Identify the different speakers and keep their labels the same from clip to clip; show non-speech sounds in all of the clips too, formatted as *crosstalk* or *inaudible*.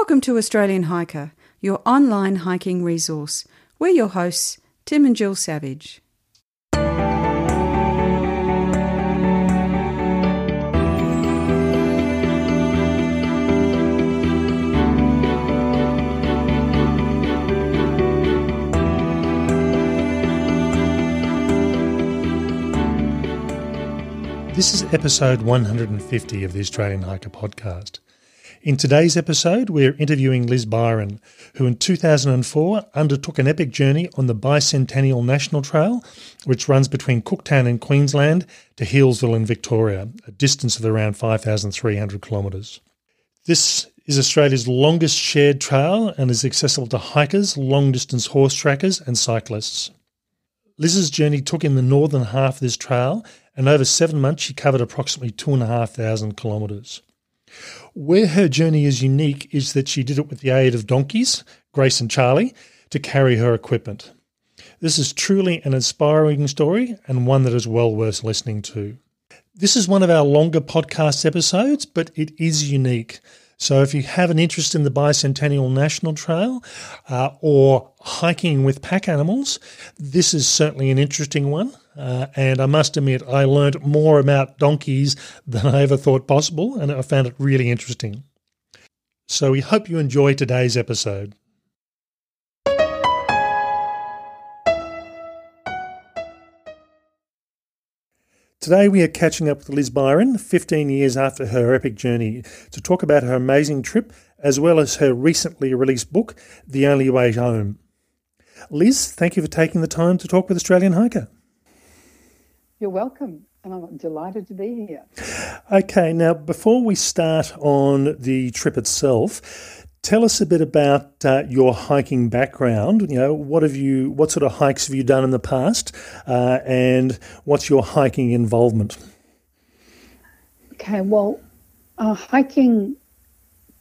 Speaker 1: Welcome to Australian Hiker, your online hiking resource. We're your hosts, Tim and Jill Savage.
Speaker 2: This is episode 150 of the Australian Hiker podcast. In today's episode, we're interviewing Liz Byron, who in 2004 undertook an epic journey on the Bicentennial National Trail, which runs between Cooktown in Queensland to Healesville in Victoria, a distance of around 5,300 kilometres. This is Australia's longest shared trail and is accessible to hikers, long distance horse trackers, and cyclists. Liz's journey took in the northern half of this trail, and over seven months she covered approximately 2,500 kilometres. Where her journey is unique is that she did it with the aid of donkeys, Grace and Charlie, to carry her equipment. This is truly an inspiring story and one that is well worth listening to. This is one of our longer podcast episodes, but it is unique. So if you have an interest in the Bicentennial National Trail uh, or hiking with pack animals, this is certainly an interesting one. Uh, and I must admit, I learned more about donkeys than I ever thought possible, and I found it really interesting. So we hope you enjoy today's episode. Today we are catching up with Liz Byron, 15 years after her epic journey, to talk about her amazing trip as well as her recently released book, The Only Way Home. Liz, thank you for taking the time to talk with Australian Hiker.
Speaker 3: You're welcome, and I'm delighted to be here.
Speaker 2: Okay, now before we start on the trip itself, tell us a bit about uh, your hiking background. You know, what have you, what sort of hikes have you done in the past, uh, and what's your hiking involvement?
Speaker 3: Okay, well, uh, hiking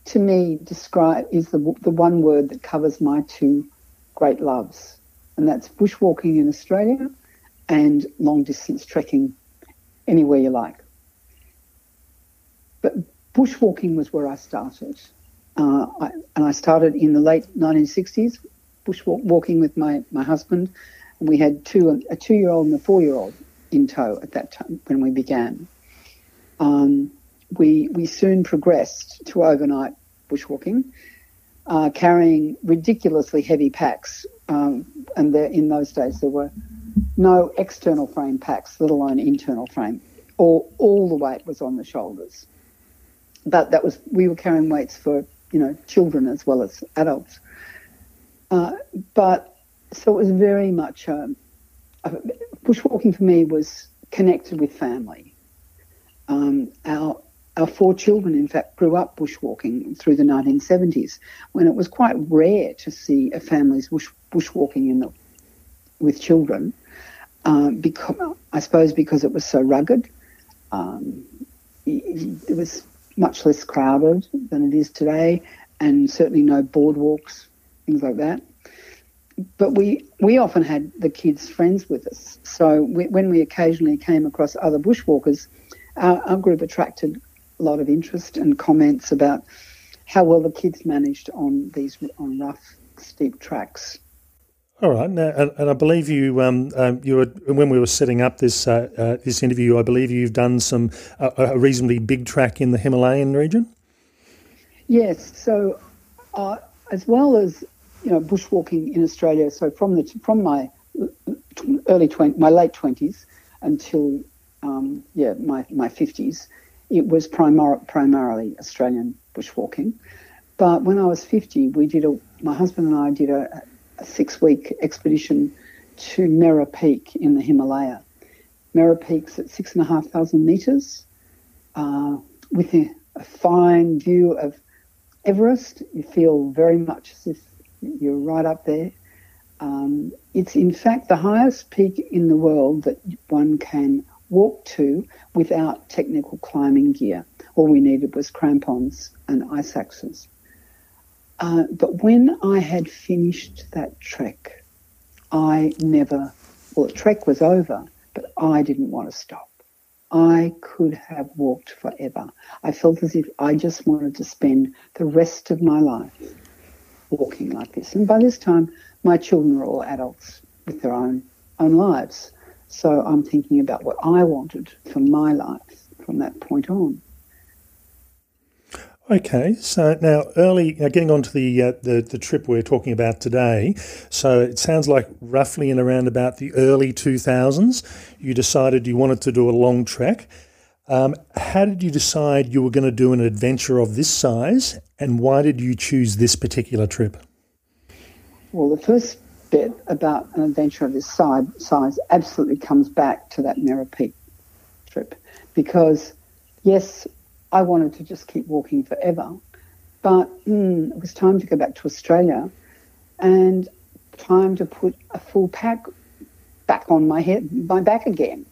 Speaker 3: to me describe is the the one word that covers my two great loves, and that's bushwalking in Australia and long distance trekking anywhere you like. But bushwalking was where I started. Uh, I, and I started in the late 1960s, bushwalking with my, my husband. And we had two, a two year old and a four year old in tow at that time when we began. Um, we, we soon progressed to overnight bushwalking, uh, carrying ridiculously heavy packs. Um, and there, in those days, there were no external frame packs, let alone internal frame. All, all the weight was on the shoulders. But that was, we were carrying weights for, you know, children as well as adults. Uh, but so it was very much, um, bushwalking for me was connected with family. Um, our, our four children, in fact, grew up bushwalking through the 1970s when it was quite rare to see a family's bush, bushwalking in the, with children um, because I suppose because it was so rugged. Um, it was much less crowded than it is today, and certainly no boardwalks, things like that. But we we often had the kids' friends with us. So we, when we occasionally came across other bushwalkers, our, our group attracted a lot of interest and comments about how well the kids managed on these on rough, steep tracks.
Speaker 2: All right, now, and, I believe you, um, um, you were when we were setting up this uh, uh, this interview. I believe you've done some uh, a reasonably big track in the Himalayan region.
Speaker 3: Yes, so uh, as well as you know bushwalking in Australia. So from the from my early twenty, my late twenties until um, yeah my my fifties, it was primar- primarily Australian bushwalking. But when I was fifty, we did a my husband and I did a a six week expedition to Mera Peak in the Himalaya. Mera Peak's at six and a half thousand metres uh, with a, a, fine view of Everest. You feel very much as if you're right up there. Um, it's in fact the highest peak in the world that one can walk to without technical climbing gear. All we needed was crampons and ice axes. Uh, but when I had finished that trek, I never, well, the trek was over, but I didn't want to stop. I could have walked forever. I felt as if I just wanted to spend the rest of my life walking like this. And by this time, my children are all adults with their own own lives. So I'm thinking about what I wanted for my life from that point on.
Speaker 2: Okay, so now early, now getting on to the, uh, the the trip we're talking about today. So it sounds like roughly in around about the early two thousands, you decided you wanted to do a long trek. Um, how did you decide you were going to do an adventure of this size, and why did you choose this particular trip?
Speaker 3: Well, the first bit about an adventure of this size, absolutely comes back to that Mera Peak trip, because yes, I wanted to just keep walking forever. But mm, it was time to go back to Australia and time to put a full pack back on my head, my back again,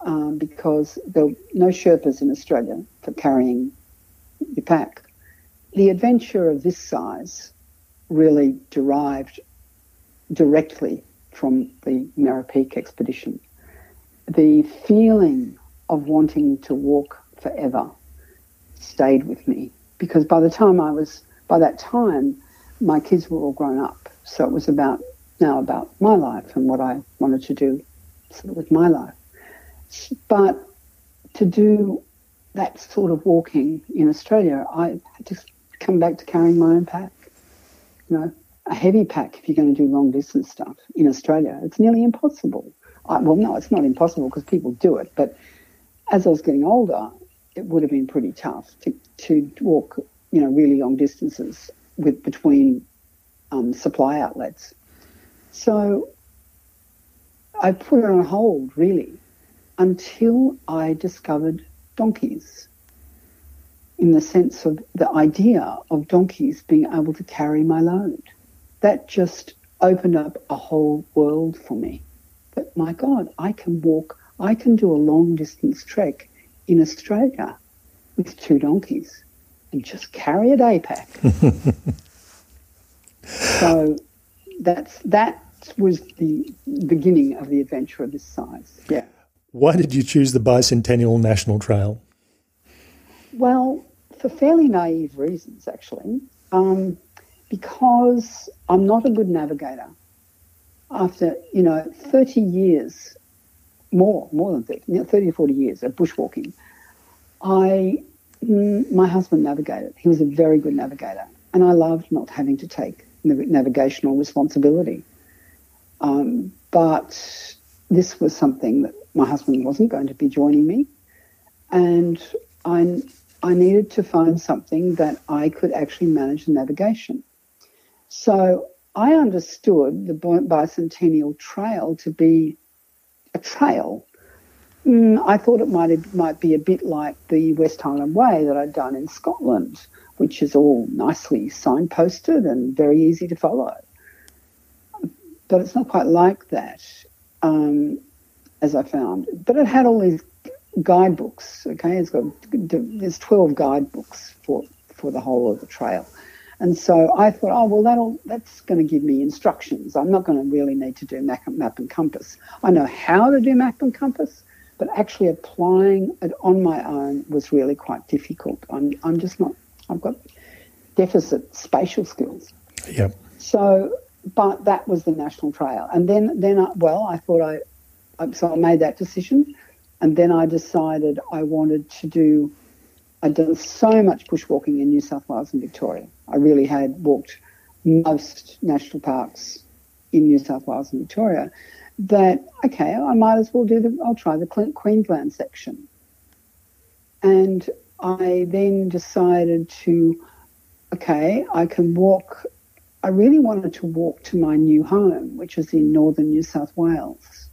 Speaker 3: um, because there were no Sherpas in Australia for carrying your pack. The adventure of this size really derived directly from the Mera Peak expedition. The feeling of wanting to walk forever stayed with me because by the time I was, by that time, my kids were all grown up. So it was about now about my life and what I wanted to do sort of with my life. But to do that sort of walking in Australia, I had to come back to carrying my own pack. You know, a heavy pack if you're going to do long distance stuff in Australia. It's nearly impossible. I, well, no, it's not impossible because people do it. But as I was getting older, it would have been pretty tough to, to walk, you know, really long distances with between um, supply outlets. So I put it on hold really until I discovered donkeys in the sense of the idea of donkeys being able to carry my load. That just opened up a whole world for me. But my God, I can walk, I can do a long distance trek in Australia with two donkeys and just carry a day pack. *laughs* so that's that was the beginning of the adventure of this size. Yeah.
Speaker 2: Why did you choose the Bicentennial National Trail?
Speaker 3: Well, for fairly naive reasons, actually. Um, because I'm not a good navigator. After, you know, 30 years more, more than 30, 30 or 40 years of bushwalking, I, mm, my husband navigated. He was a very good navigator, and I loved not having to take navigational responsibility. Um, but this was something that my husband wasn't going to be joining me, and I, I needed to find something that I could actually manage the navigation. So I understood the bicentennial trail to be a trail. Mm, I thought it might might be a bit like the West Highland Way that I'd done in Scotland, which is all nicely signposted and very easy to follow. But it's not quite like that, um, as I found. But it had all these guidebooks. Okay, it's got there's twelve guidebooks for for the whole of the trail. And so I thought, oh, well, that'll, that's going to give me instructions. I'm not going to really need to do map, map and compass. I know how to do map and compass, but actually applying it on my own was really quite difficult. I'm, I'm just not, I've got deficit spatial skills.
Speaker 2: Yep.
Speaker 3: So, but that was the national trail. And then, then I, well, I thought I, so I made that decision. And then I decided I wanted to do I'd done so much bushwalking in New South Wales and Victoria. I really had walked most national parks in New South Wales and Victoria that, okay, I might as well do the, I'll try the Queensland section. And I then decided to, okay, I can walk, I really wanted to walk to my new home, which is in northern New South Wales.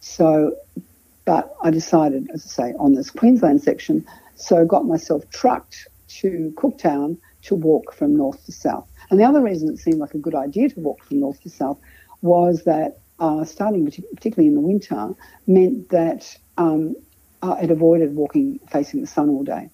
Speaker 3: So, but I decided, as I say, on this Queensland section, so got myself trucked to Cooktown to walk from north to south. And the other reason it seemed like a good idea to walk from north to south was that uh, starting particularly in the winter meant that um, it avoided walking facing the sun all day.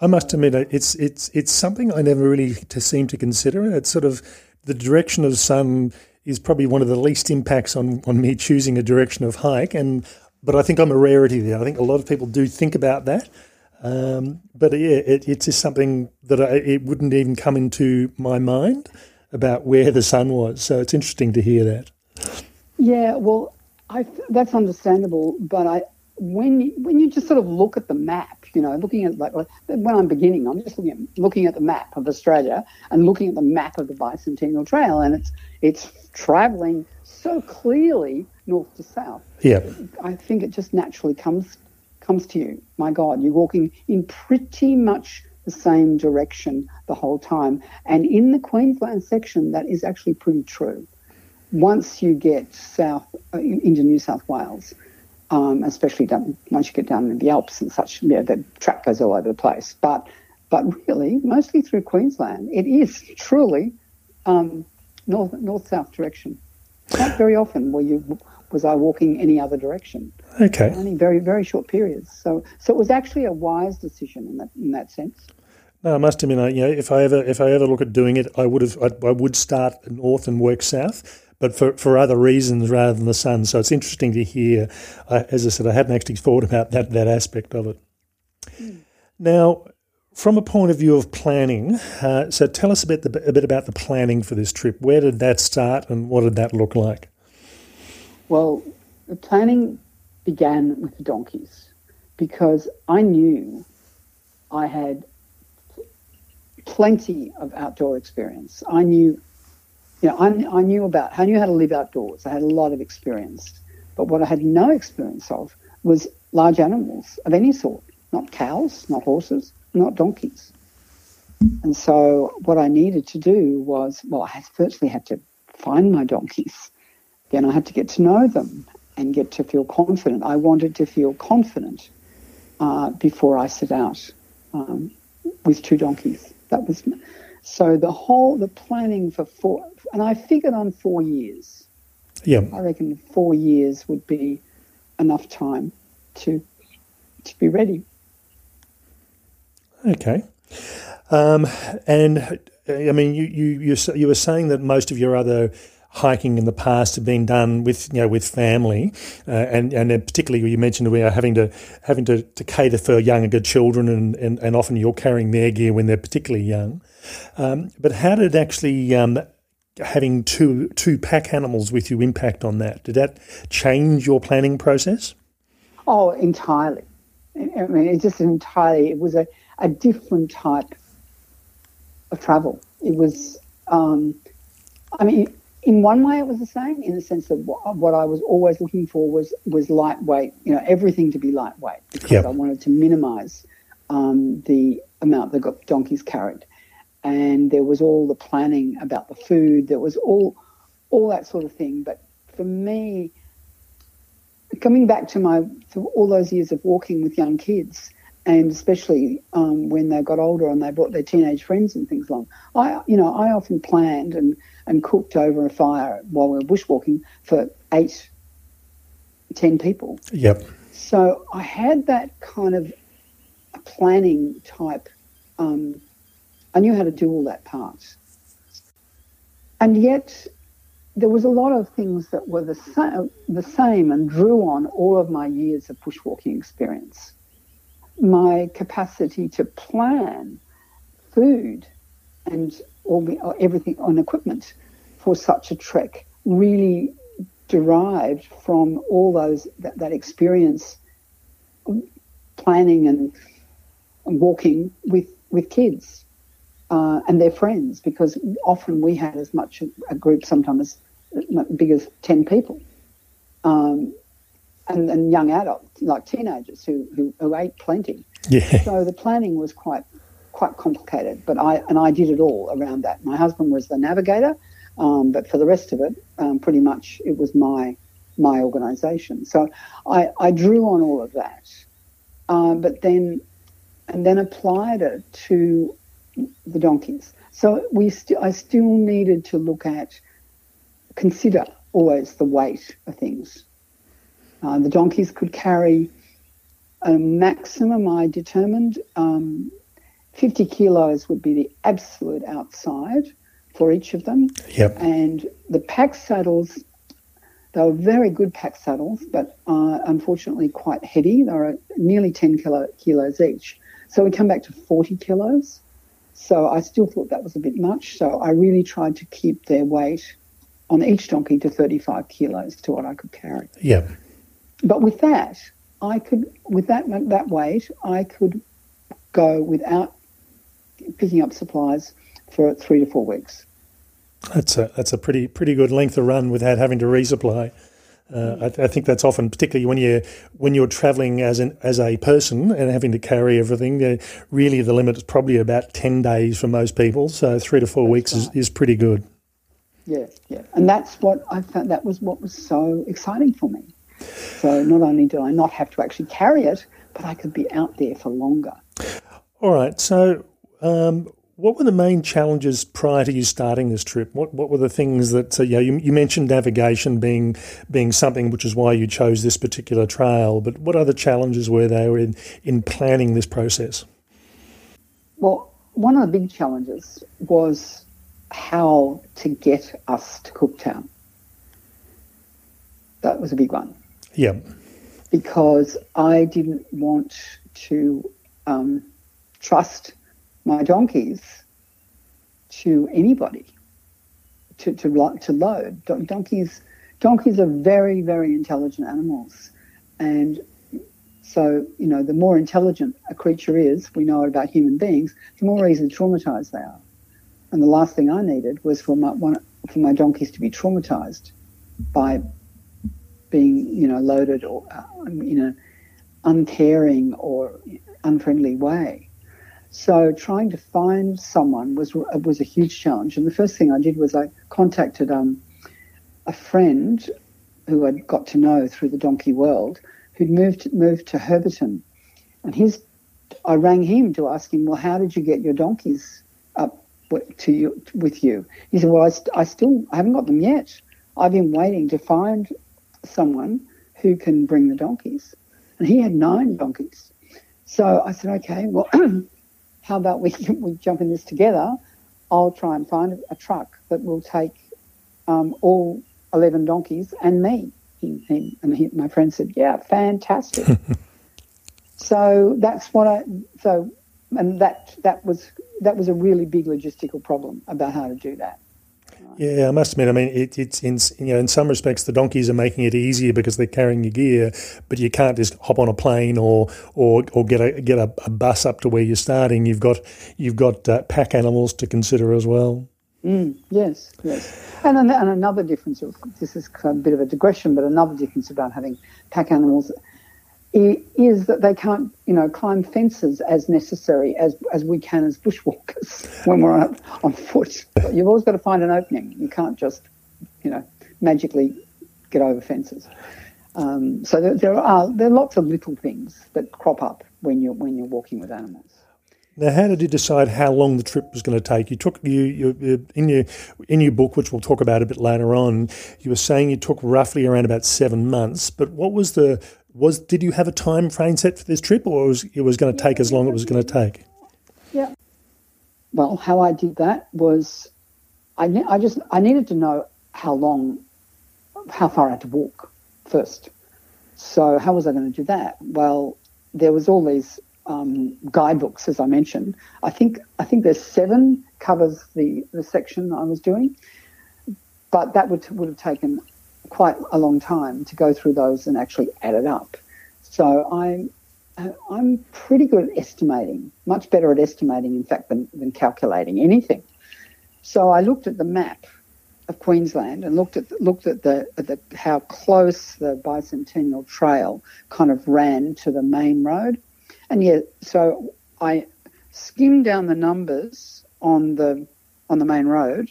Speaker 2: I must admit, it's it's it's something I never really to seem to consider. It's sort of the direction of sun is probably one of the least impacts on, on me choosing a direction of hike, and but I think I'm a rarity there. I think a lot of people do think about that. Um, but yeah, it, it's just something that I, it wouldn't even come into my mind about where the sun was. So it's interesting to hear that.
Speaker 3: Yeah, well, I, that's understandable. But I, when when you just sort of look at the map, you know, looking at like when I'm beginning, I'm just looking at looking at the map of Australia and looking at the map of the Bicentennial Trail, and it's it's travelling so clearly north to south.
Speaker 2: Yeah,
Speaker 3: I think it just naturally comes comes to you. My God, you're walking in pretty much the same direction the whole time, and in the Queensland section, that is actually pretty true. Once you get south uh, into New South Wales um, especially down, once you get down in the Alps and such. Yeah, the track goes all over the place. But but really, mostly through Queensland, it is truly um, north north south direction. Not very often were you was I walking any other direction.
Speaker 2: Okay.
Speaker 3: Only very very short periods. So so it was actually a wise decision in that in that sense.
Speaker 2: No, I must admit, you know, if I ever if I ever look at doing it, I would have I, I would start north and work south but for, for other reasons rather than the sun. So it's interesting to hear. Uh, as I said, I hadn't actually thought about that, that aspect of it. Mm. Now, from a point of view of planning, uh, so tell us a bit, the, a bit about the planning for this trip. Where did that start and what did that look like?
Speaker 3: Well, the planning began with the donkeys because I knew I had plenty of outdoor experience. I knew you know, I, I knew about, I knew how to live outdoors. I had a lot of experience. But what I had no experience of was large animals of any sort, not cows, not horses, not donkeys. And so what I needed to do was, well, I firstly had to find my donkeys. Then I had to get to know them and get to feel confident. I wanted to feel confident uh, before I set out um, with two donkeys. That was so the whole the planning for four, and I figured on four years.
Speaker 2: Yeah,
Speaker 3: I reckon four years would be enough time to to be ready.
Speaker 2: Okay, um, and I mean, you you you you were saying that most of your other hiking in the past have been done with you know with family, uh, and and particularly you mentioned we are having to having to, to cater for younger children, and, and, and often you're carrying their gear when they're particularly young. Um, but how did actually um, having two two pack animals with you impact on that? Did that change your planning process?
Speaker 3: Oh, entirely. I mean, it's just entirely. It was a, a different type of travel. It was. Um, I mean, in one way, it was the same in the sense that what I was always looking for was was lightweight. You know, everything to be lightweight because yep. I wanted to minimise um, the amount that donkeys carried, and there was all the planning about the food. There was all all that sort of thing. But for me, coming back to my to all those years of walking with young kids, and especially um, when they got older and they brought their teenage friends and things along, I you know I often planned and and cooked over a fire while we were bushwalking for eight, ten people.
Speaker 2: Yep.
Speaker 3: So I had that kind of planning type. Um, I knew how to do all that part. And yet, there was a lot of things that were the, sa- the same and drew on all of my years of bushwalking experience. My capacity to plan food and all the, everything on equipment for such a trek really derived from all those that, that experience planning and, walking with with kids uh, and their friends because often we had as much a group sometimes as big as 10 people. Um, and, and young adults like teenagers who, who, who ate plenty
Speaker 2: yeah.
Speaker 3: so the planning was quite quite complicated but I and I did it all around that my husband was the navigator um, but for the rest of it, um, pretty much it was my my organisation. So I, I drew on all of that, uh, but then and then applied it to the donkeys. So we st- I still needed to look at consider always the weight of things. Uh, the donkeys could carry a maximum. I determined um, 50 kilos would be the absolute outside for each of them.
Speaker 2: Yep.
Speaker 3: And the pack saddles, They were very good pack saddles, but uh, unfortunately quite heavy. They were nearly 10 kilo, kilos each. So we come back to 40 kilos. So I still thought that was a bit much. So I really tried to keep their weight on each donkey to 35 kilos to what I could carry.
Speaker 2: Yeah.
Speaker 3: But with that, I could, with that that weight, I could go without picking up supplies for three to four weeks.
Speaker 2: That's a that's a pretty pretty good length of run without having to resupply. Uh, I, I, think that's often, particularly when you when you're travelling as an as a person and having to carry everything. Uh, really, the limit is probably about ten days for most people. So three to four that's weeks right. is, is pretty good.
Speaker 3: Yeah, yeah, and that's what I found. That was what was so exciting for me. So not only did I not have to actually carry it, but I could be out there for longer.
Speaker 2: All right. So, um, what were the main challenges prior to you starting this trip? What what were the things that uh, you, know, you, you mentioned navigation being being something which is why you chose this particular trail, but what other challenges were there in in planning this process?
Speaker 3: Well, one of the big challenges was how to get us to Cooktown. That was a big one.
Speaker 2: Yeah.
Speaker 3: Because I didn't want to um, trust my donkeys to anybody to, to, to load. donkeys, donkeys are very, very intelligent animals. And so, you know, the more intelligent a creature is, we know about human beings, the more easily traumatized they are. And the last thing I needed was for my, one, for my donkeys to be traumatized by being, you know, loaded or uh, in an uncaring or unfriendly way. So trying to find someone was was a huge challenge. And the first thing I did was I contacted um, a friend who I'd got to know through the donkey world, who'd moved moved to Herberton, and his I rang him to ask him, well, how did you get your donkeys up to you with you? He said, well, I, I still I haven't got them yet. I've been waiting to find someone who can bring the donkeys, and he had nine donkeys. So I said, okay, well. *clears throat* how about we, *laughs* we jump in this together? I'll try and find a truck that will take um, all 11 donkeys and me. He, he, and he, my friend said, yeah, fantastic. *laughs* so that's what I, so, and that, that was, that was a really big logistical problem about how to do that.
Speaker 2: Yeah, I must admit. I mean, it, it's in you know in some respects the donkeys are making it easier because they're carrying your gear, but you can't just hop on a plane or or, or get a get a, a bus up to where you're starting. You've got you've got uh, pack animals to consider as well.
Speaker 3: Mm, yes, yes. And, and another difference, this is a bit of a digression, but another difference about having pack animals is that they can't, you know, climb fences as necessary as, as we can as bushwalkers *laughs* when we're on, on foot. You've always got to find an opening. You can't just, you know, magically get over fences. Um, so there, there, are there are lots of little things that crop up when you're when you're walking with animals.
Speaker 2: Now, how did you decide how long the trip was going to take? You took you, you in your in your book, which we'll talk about a bit later on. You were saying you took roughly around about seven months. But what was the was did you have a time frame set for this trip, or was it was going to take as long as it was going to take?
Speaker 3: Yeah. Well, how I did that was, I ne- I just I needed to know how long, how far I had to walk first. So how was I going to do that? Well, there was all these um, guidebooks, as I mentioned. I think I think there's seven covers the the section I was doing, but that would would have taken quite a long time to go through those and actually add it up. So I'm I'm pretty good at estimating, much better at estimating, in fact, than, than calculating anything. So I looked at the map of Queensland and looked at looked at the, at the how close the bicentennial trail kind of ran to the main road, and yeah, so I skimmed down the numbers on the on the main road,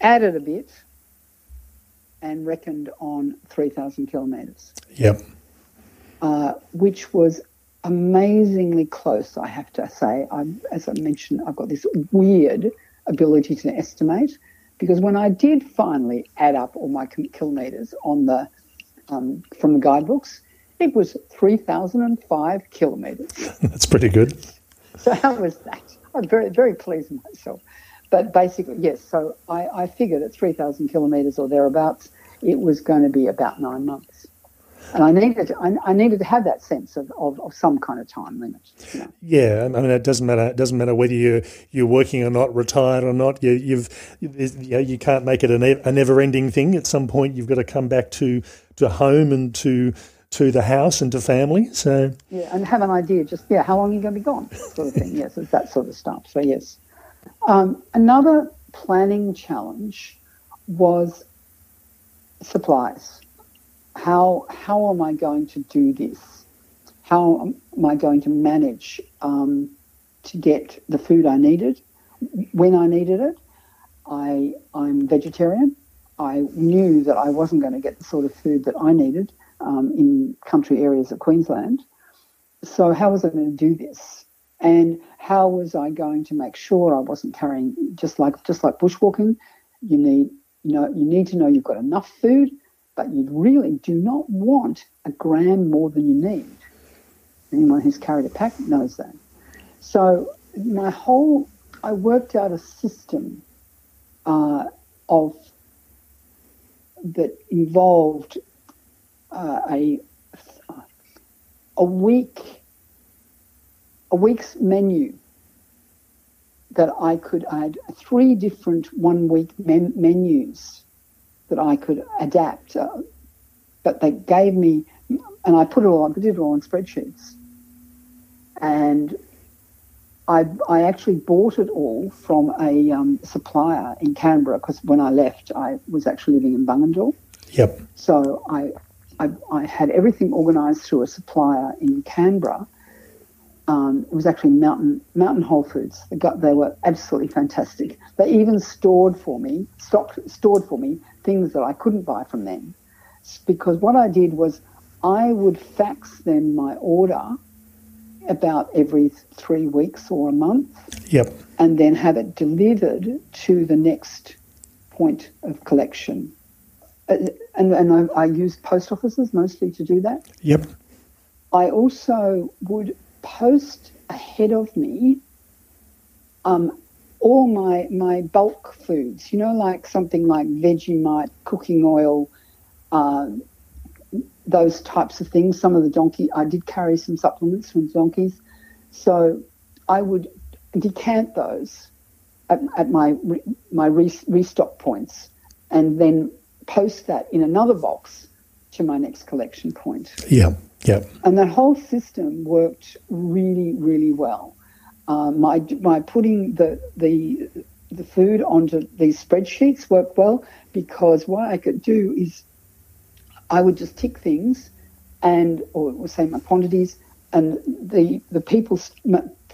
Speaker 3: added a bit, and reckoned on 3,000 kilometres.
Speaker 2: Yep.
Speaker 3: Uh, which was amazingly close, I have to say. I, as I mentioned, I've got this weird ability to estimate because when I did finally add up all my kilometres on the um, from the guidebooks, it was 3,005 kilometres. *laughs*
Speaker 2: That's pretty good.
Speaker 3: So how was that? I'm very, very pleased with myself. But basically, yes. So I, I figured at 3,000 kilometres or thereabouts, it was going to be about nine months. And I needed, I, I needed to have that sense of, of, of some kind of time limit. You know?
Speaker 2: Yeah, I mean, it doesn't matter. It doesn't matter whether you you're working or not, retired or not. You, you've you, you can't make it a, a never-ending thing. At some point, you've got to come back to to home and to to the house and to family. So
Speaker 3: yeah, and have an idea. Just yeah, how long are you going to be gone? Sort of thing. yes, it's that sort of stuff. So yes, um, another planning challenge was supplies. How how am I going to do this? How am I going to manage um, to get the food I needed when I needed it? I I'm vegetarian. I knew that I wasn't going to get the sort of food that I needed um, in country areas of Queensland. So how was I going to do this? And how was I going to make sure I wasn't carrying just like just like bushwalking? You need you know you need to know you've got enough food, but you really do not want a gram more than you need. Anyone who's carried a pack knows that. So my whole I worked out a system uh, of that involved uh, a a week a week's menu that I could add three different one week men- menus that I could adapt. Uh, but they gave me, and I put it all, I did it all on spreadsheets. And I, I actually bought it all from a um, supplier in Canberra because when I left, I was actually living in Bungendore.
Speaker 2: Yep.
Speaker 3: So I, I, I had everything organised through a supplier in Canberra. Um, it was actually Mountain Mountain Whole Foods. They, got, they were absolutely fantastic. They even stored for me, stocked, stored for me things that I couldn't buy from them, because what I did was I would fax them my order about every three weeks or a month.
Speaker 2: Yep.
Speaker 3: And then have it delivered to the next point of collection. Uh, and and I, I used post offices mostly to do that.
Speaker 2: Yep.
Speaker 3: I also would post ahead of me um, all my my bulk foods. You know, like something like Vegemite, cooking oil, uh, those types of things. Some of the donkey, I did carry some supplements from donkeys, so I would decant those at, at my my restock points, and then post that in another box to my next collection point.
Speaker 2: Yeah, yeah.
Speaker 3: And that whole system worked really, really well. Uh, my my putting the the the food onto these spreadsheets worked well because what I could do is I would just tick things and or say my quantities and the the people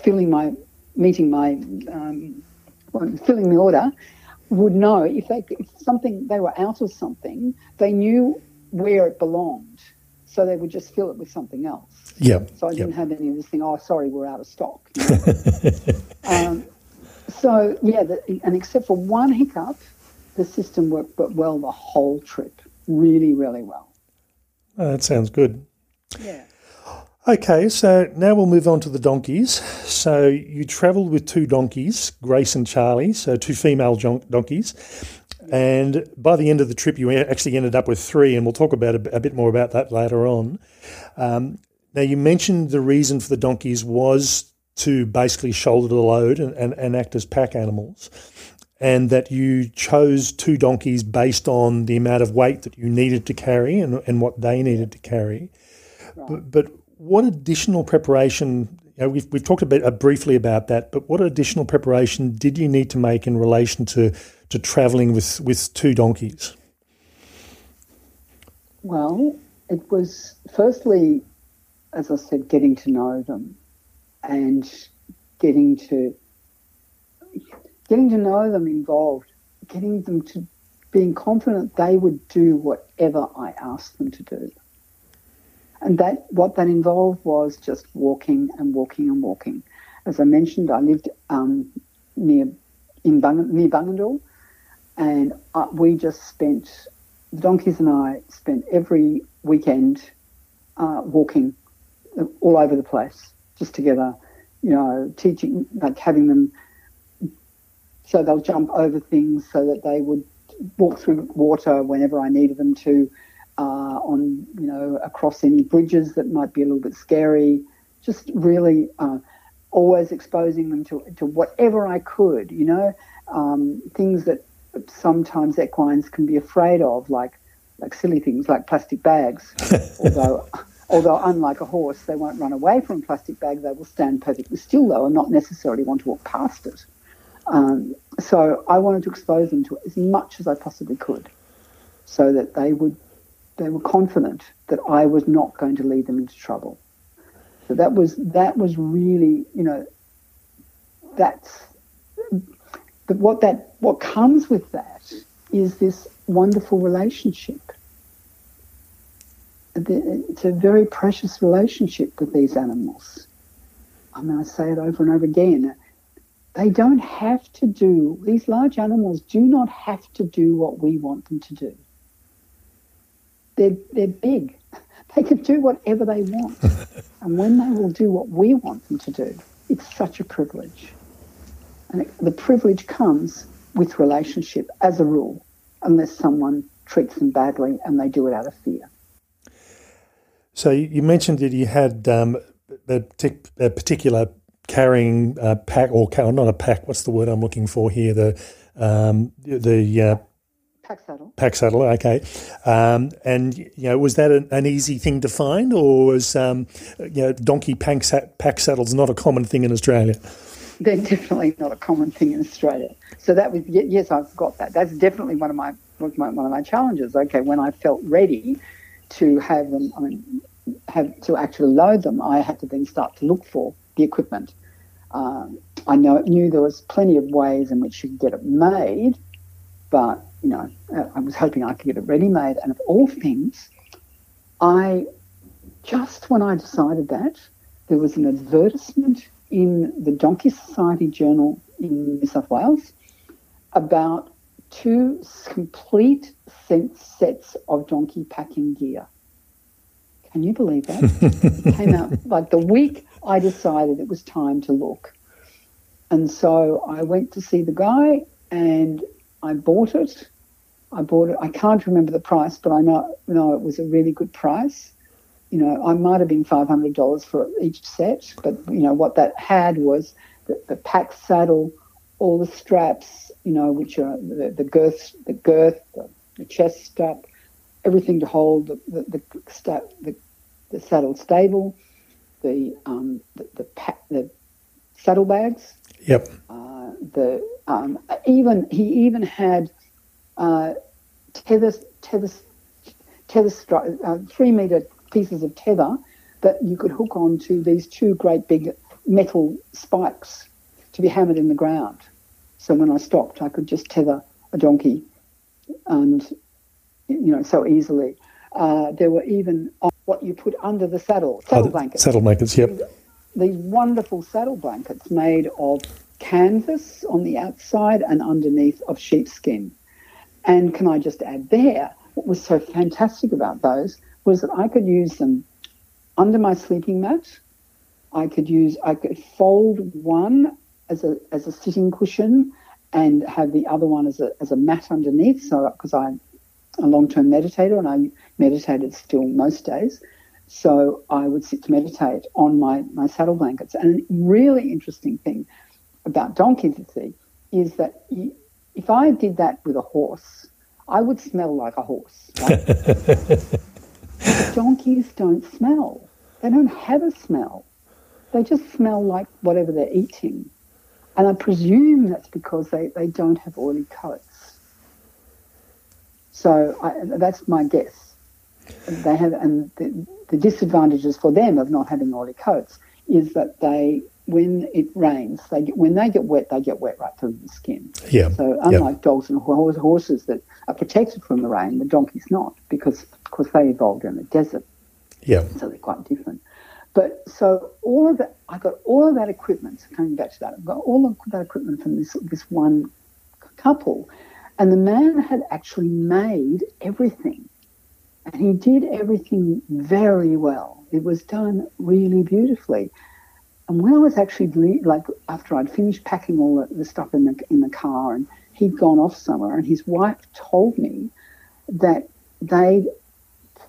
Speaker 3: filling my meeting my um, filling the order would know if they if something they were out of something, they knew where it belonged, so they would just fill it with something else.
Speaker 2: Yeah.
Speaker 3: So I didn't
Speaker 2: yep.
Speaker 3: have any of this thing. Oh, sorry, we're out of stock. You *laughs* know? um, so yeah, the, and except for one hiccup, the system worked but well the whole trip, really, really well.
Speaker 2: Oh, that sounds good.
Speaker 3: Yeah.
Speaker 2: Okay, so now we'll move on to the donkeys. So you travelled with two donkeys, Grace and Charlie, so two female donkeys. And by the end of the trip, you actually ended up with three, and we'll talk about a, a bit more about that later on. Um, now, you mentioned the reason for the donkeys was to basically shoulder the load and, and, and act as pack animals, and that you chose two donkeys based on the amount of weight that you needed to carry and, and what they needed to carry. Right. But, but what additional preparation? You know, we've we've talked a bit uh, briefly about that, but what additional preparation did you need to make in relation to to travelling with with two donkeys?
Speaker 3: Well, it was firstly, as I said, getting to know them, and getting to getting to know them involved, getting them to being confident they would do whatever I asked them to do. And that what that involved was just walking and walking and walking. As I mentioned, I lived um, near in Bung- near Bungendore, and uh, we just spent the donkeys and I spent every weekend uh, walking all over the place, just together. You know, teaching, like having them, so they'll jump over things, so that they would walk through water whenever I needed them to, uh, on you know across any bridges that might be a little bit scary. Just really uh, always exposing them to to whatever I could. You know, um, things that sometimes equines can be afraid of, like like silly things like plastic bags. *laughs* although although unlike a horse, they won't run away from a plastic bag. They will stand perfectly still though, and not necessarily want to walk past it. Um, so I wanted to expose them to it as much as I possibly could, so that they would they were confident that I was not going to lead them into trouble. So that was that was really you know that's but what that what comes with that is this wonderful relationship. It's a very precious relationship with these animals. I mean, I say it over and over again. They don't have to do, these large animals do not have to do what we want them to do. They're, they're big. *laughs* They can do whatever they want. *laughs* and when they will do what we want them to do, it's such a privilege. And it, the privilege comes with relationship as a rule, unless someone treats them badly and they do it out of fear.
Speaker 2: So you mentioned that you had um, a, a, particular carrying uh, pack, or not a pack. What's the word I'm looking for here? The um, the uh,
Speaker 3: pack saddle.
Speaker 2: Pack saddle. Okay. Um, and you know, was that an, an, easy thing to find, or was um, you know donkey pack, pack saddles not a common thing in Australia? *laughs*
Speaker 3: They're definitely not a common thing in Australia. So that was yes, I've got that. That's definitely one of my one of my challenges. Okay, when I felt ready to have them, I mean, have to actually load them, I had to then start to look for the equipment. Um, I know, knew there was plenty of ways in which you could get it made, but you know, I was hoping I could get it ready made. And of all things, I just when I decided that there was an advertisement in the Donkey Society Journal in New South Wales about two complete sets of donkey packing gear. Can you believe that? *laughs* it came out like the week I decided it was time to look. And so I went to see the guy and I bought it. I bought it. I can't remember the price, but I know, know it was a really good price you know, I might have been five hundred dollars for each set, but you know what that had was the, the pack saddle, all the straps, you know, which are the, the girth, the girth, the, the, chest strap, everything to hold the the, the, the, the saddle stable, the um, the the, pack, the saddlebags.
Speaker 2: Yep.
Speaker 3: Uh, the um, even he even had uh, tether tether tether stri- uh, three meter pieces of tether that you could hook onto these two great big metal spikes to be hammered in the ground. So when I stopped, I could just tether a donkey, and you know so easily. Uh, there were even what you put under the saddle, saddle blankets.
Speaker 2: Saddle blankets, yep.
Speaker 3: These, these wonderful saddle blankets made of canvas on the outside and underneath of sheepskin. And can I just add there, what was so fantastic about those was that I could use them under my sleeping mat. I could use, I could fold one as a, as a sitting cushion and have the other one as a, as a mat underneath. So, because I'm a long term meditator and I meditated still most days. So I would sit to meditate on my, my saddle blankets. And a really interesting thing about donkeys, you see, is that if I did that with a horse, I would smell like a horse. Right? *laughs* donkeys don't smell. They don't have a smell. They just smell like whatever they're eating. And I presume that's because they, they don't have oily coats. So I, that's my guess. They have, and the, the disadvantages for them of not having oily coats is that they when it rains, they get, when they get wet, they get wet right through the skin.
Speaker 2: Yeah.
Speaker 3: So unlike yeah. dogs and horses that are protected from the rain, the donkey's not because course they evolved in the desert.
Speaker 2: Yeah.
Speaker 3: So they're quite different. But so all of that, I got all of that equipment. Coming back to that, I got all of that equipment from this this one couple, and the man had actually made everything, and he did everything very well. It was done really beautifully And when I was actually like after I'd finished packing all the, the stuff in the in the car, and he'd gone off somewhere, and his wife told me that they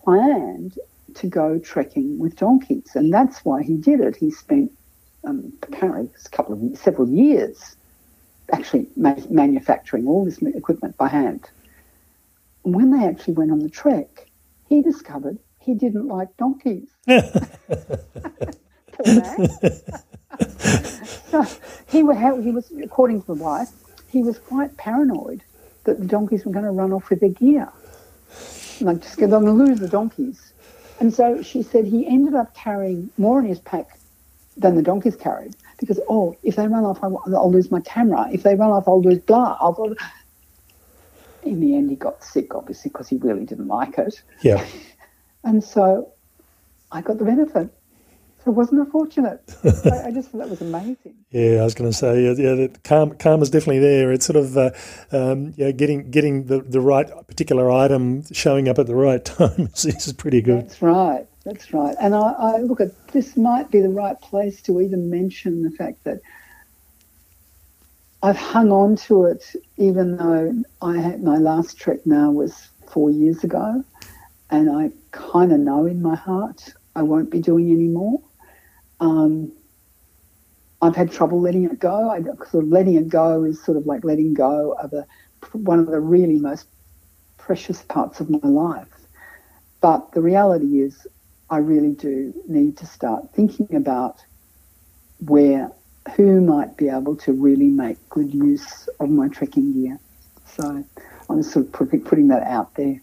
Speaker 3: planned to go trekking with donkeys, and that's why he did it. He spent um, apparently a couple of several years actually ma- manufacturing all this equipment by hand. And when they actually went on the trek, he discovered he didn't like donkeys. *laughs* so he, he was, according to the wife, he was quite paranoid that the donkeys were going to run off with their gear. Like, just going to lose the donkeys. And so she said he ended up carrying more in his pack than the donkeys carried because, oh, if they run off, I'll lose my camera. If they run off, I'll lose blah. I'll... In the end, he got sick, obviously, because he really didn't like it.
Speaker 2: Yeah.
Speaker 3: and so I got the benefit. So wasn't it fortunate? I, I, just thought that was amazing. *laughs*
Speaker 2: Yeah, I was going to say, yeah, yeah the calm, karma's definitely there. It's sort of, uh, um, yeah, getting getting the, the right particular item showing up at the right *laughs* time is, is pretty good.
Speaker 3: That's right. That's right. And I, I look at this might be the right place to even mention the fact that I've hung on to it, even though I had my last trek now was four years ago, and I kind of know in my heart I won't be doing any more. Um, I've had trouble letting it go. I, sort of letting it go is sort of like letting go of a, one of the really most precious parts of my life. But the reality is, I really do need to start thinking about where, who might be able to really make good use of my trekking gear. So I'm sort of putting that out there.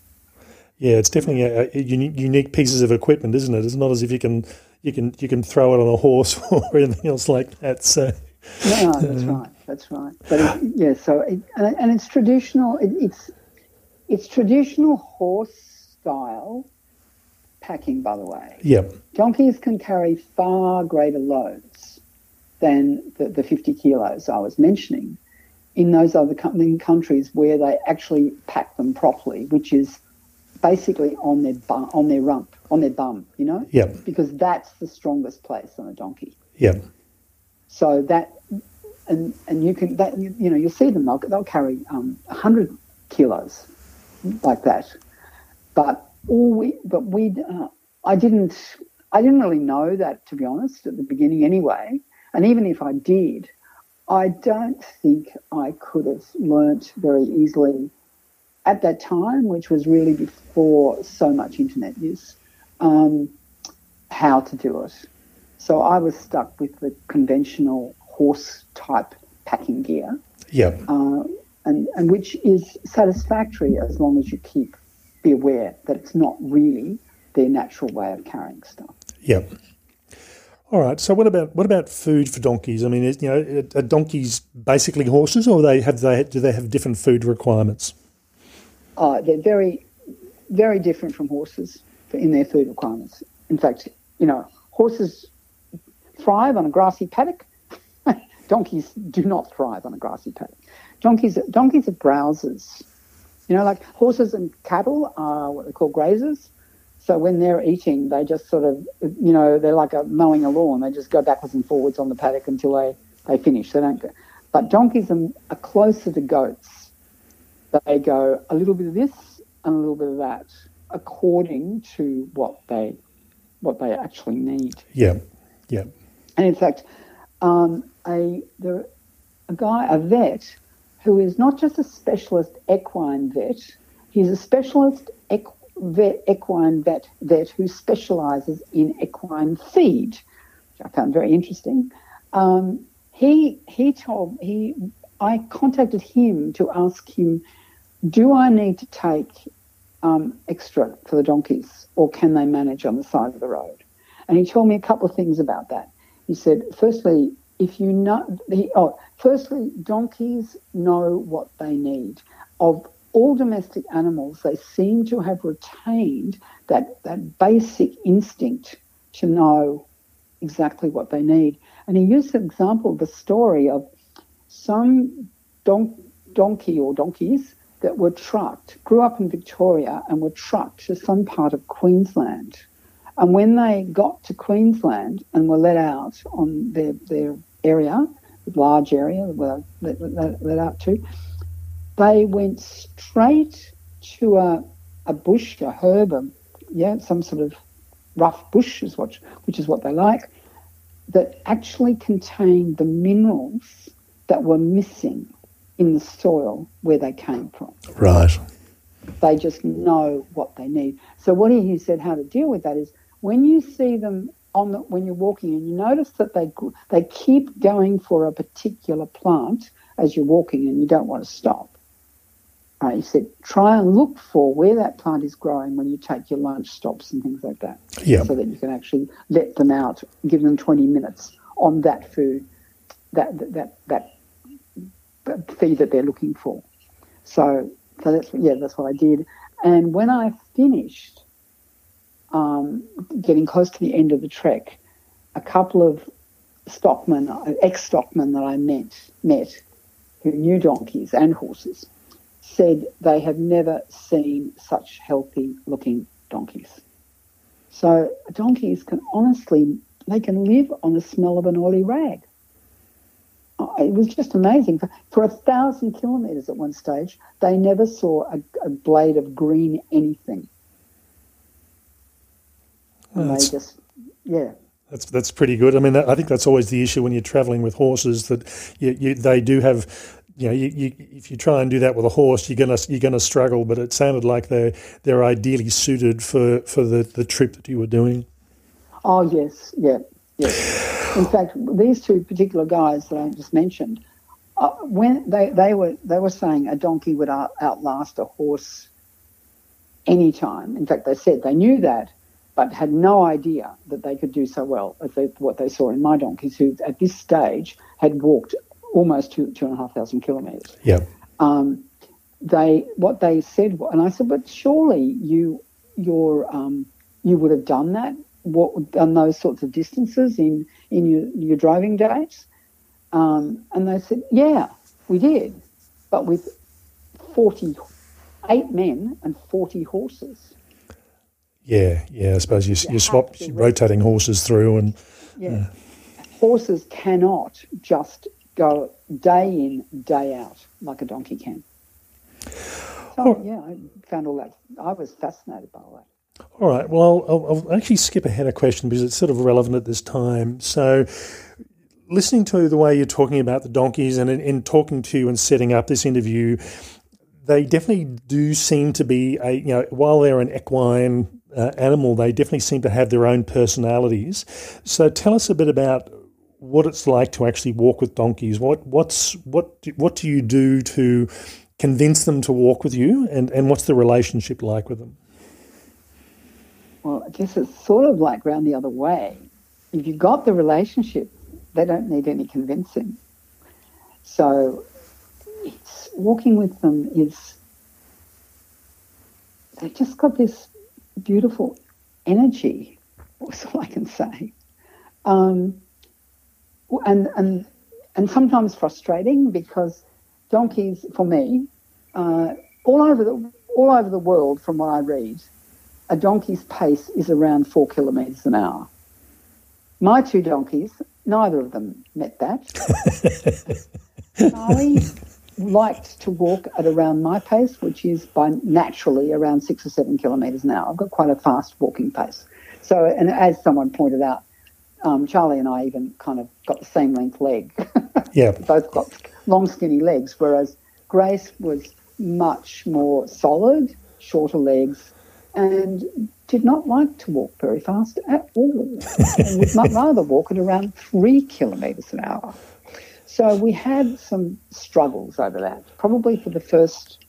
Speaker 2: Yeah, it's definitely a, a unique, unique pieces of equipment, isn't it? It's not as if you can you can you can throw it on a horse *laughs* or anything else like that. So
Speaker 3: no, that's uh, right, that's right. But it, yeah, so it, and, and, it's traditional. It, it's it's traditional horse style packing, by the way.
Speaker 2: Yep.
Speaker 3: donkeys can carry far greater loads than the, the 50 kilos I was mentioning in those other in countries where they actually pack them properly, which is basically on their bum, on their rump, on their bum, you know?
Speaker 2: Yeah.
Speaker 3: Because that's the strongest place on a donkey.
Speaker 2: Yeah.
Speaker 3: So that, and and you can that you, you know you'll see them they'll they'll carry um, hundred kilos like that, but all we but we uh, I didn't I didn't really know that to be honest at the beginning anyway, and even if I did, I don't think I could have learnt very easily at that time, which was really before so much internet use, um, how to do it. So I was stuck with the conventional horse type packing gear.
Speaker 2: Yeah.
Speaker 3: Uh, and, and which is satisfactory as long as you keep be aware that it's not really their natural way of carrying stuff.
Speaker 2: Yeah. All right. So what about what about food for donkeys? I mean, you know, are donkeys basically horses, or they have they do they have different food requirements?
Speaker 3: Uh, they're very, very different from horses in their food requirements. In fact, you know, horses thrive on a grassy paddock. *laughs* donkeys do not thrive on a grassy paddock. Donkeys, donkeys are browsers. You know, like horses and cattle are what they call grazers. So when they're eating, they just sort of, you know, they're like a mowing a lawn. They just go backwards and forwards on the paddock until they, they finish. They don't go. But donkeys are, are closer to goats they go a little bit of this and a little bit of that according to what they what they actually need.
Speaker 2: Yeah, yeah.
Speaker 3: And in fact, um, a the, a guy, a vet, who is not just a specialist equine vet, he's a specialist equ- vet, equine vet vet who specialises in equine feed, which I found very interesting. Um, he he told he I contacted him to ask him do I need to take um, extra for the donkeys or can they manage on the side of the road? And he told me a couple of things about that. He said, firstly, if you know, he, oh, firstly, donkeys know what they need. Of all domestic animals, they seem to have retained that, that basic instinct to know exactly what they need. And he used the example, the story of some don- donkey or donkeys that were trucked, grew up in Victoria and were trucked to some part of Queensland. And when they got to Queensland and were let out on their, their area, large area where they let, let out to, they went straight to a, a bush, a herb, a, yeah, some sort of rough bush, is what, which is what they like, that actually contained the minerals that were missing in the soil where they came from.
Speaker 2: Right.
Speaker 3: They just know what they need. So what he said how to deal with that is when you see them on the, when you're walking and you notice that they they keep going for a particular plant as you're walking and you don't want to stop. Right, he said, try and look for where that plant is growing when you take your lunch stops and things like that.
Speaker 2: Yeah.
Speaker 3: So that you can actually let them out, give them 20 minutes on that food, that that that, that feed that they're looking for. So, so that's yeah, that's what I did. And when I finished, um, getting close to the end of the trek, a couple of stockmen, ex-stockmen that I met, met, who knew donkeys and horses, said they have never seen such healthy looking donkeys. So donkeys can honestly, they can live on the smell of an oily rag. It was just amazing. For, for a thousand kilometres at one stage, they never saw a, a blade of green anything. And they just, yeah.
Speaker 2: That's that's pretty good. I mean, that, I think that's always the issue when you're travelling with horses that you, you, they do have you know, you, you, if you try and do that with a horse, you're gonna you're gonna struggle. But it sounded like they're they're ideally suited for, for the, the trip that you were doing.
Speaker 3: Oh yes, yeah, yes. In fact, these two particular guys that I just mentioned, uh, when they, they were they were saying a donkey would out, outlast a horse any time. In fact, they said they knew that, but had no idea that they could do so well as they, what they saw in my donkeys, who at this stage had walked almost two two and a half thousand kilometres.
Speaker 2: Yeah.
Speaker 3: Um, they what they said, and I said, but surely you your um, you would have done that what done those sorts of distances in in your, your driving days. Um, and they said, yeah, we did, but with forty eight men and forty horses.
Speaker 2: Yeah, yeah. I suppose you, you, you swap rotating horses through and.
Speaker 3: Yeah. Horses cannot just go day in, day out, like a donkey can. So, oh. yeah, I found all that. I was fascinated by all that.
Speaker 2: All right. Well, I'll, I'll, actually skip ahead a question because it's sort of relevant at this time. So, listening to the way you're talking about the donkeys and in, in talking to you and setting up this interview, they definitely do seem to be a you know while they're an equine uh, animal, they definitely seem to have their own personalities. So, tell us a bit about what it's like to actually walk with donkeys. What what's what what do you do to convince them to walk with you, and and what's the relationship like with them?
Speaker 3: Well, I guess it's sort of like round the other way. If you've got the relationship, they don't need any convincing. So, it's walking with them is they've just got this beautiful energy. *laughs* That's all I can say. Um, and and and sometimes frustrating because donkeys, for me, uh, all over the all over the world, from what I read, a donkey's pace is around four kilometres an hour. My two donkeys, neither of them met that. *laughs* Charlie liked to walk at around my pace, which is by naturally around six or seven kilometres an hour. I've got quite a fast walking pace. So, and as someone pointed out, um, Charlie and I even kind of got the same length leg. *laughs*
Speaker 2: yeah.
Speaker 3: Both got long, skinny legs, whereas Grace was much more solid, shorter legs, and did not like to walk very fast at all. and would much rather walk at around three kilometres an hour. So we had some struggles over that, probably for the first,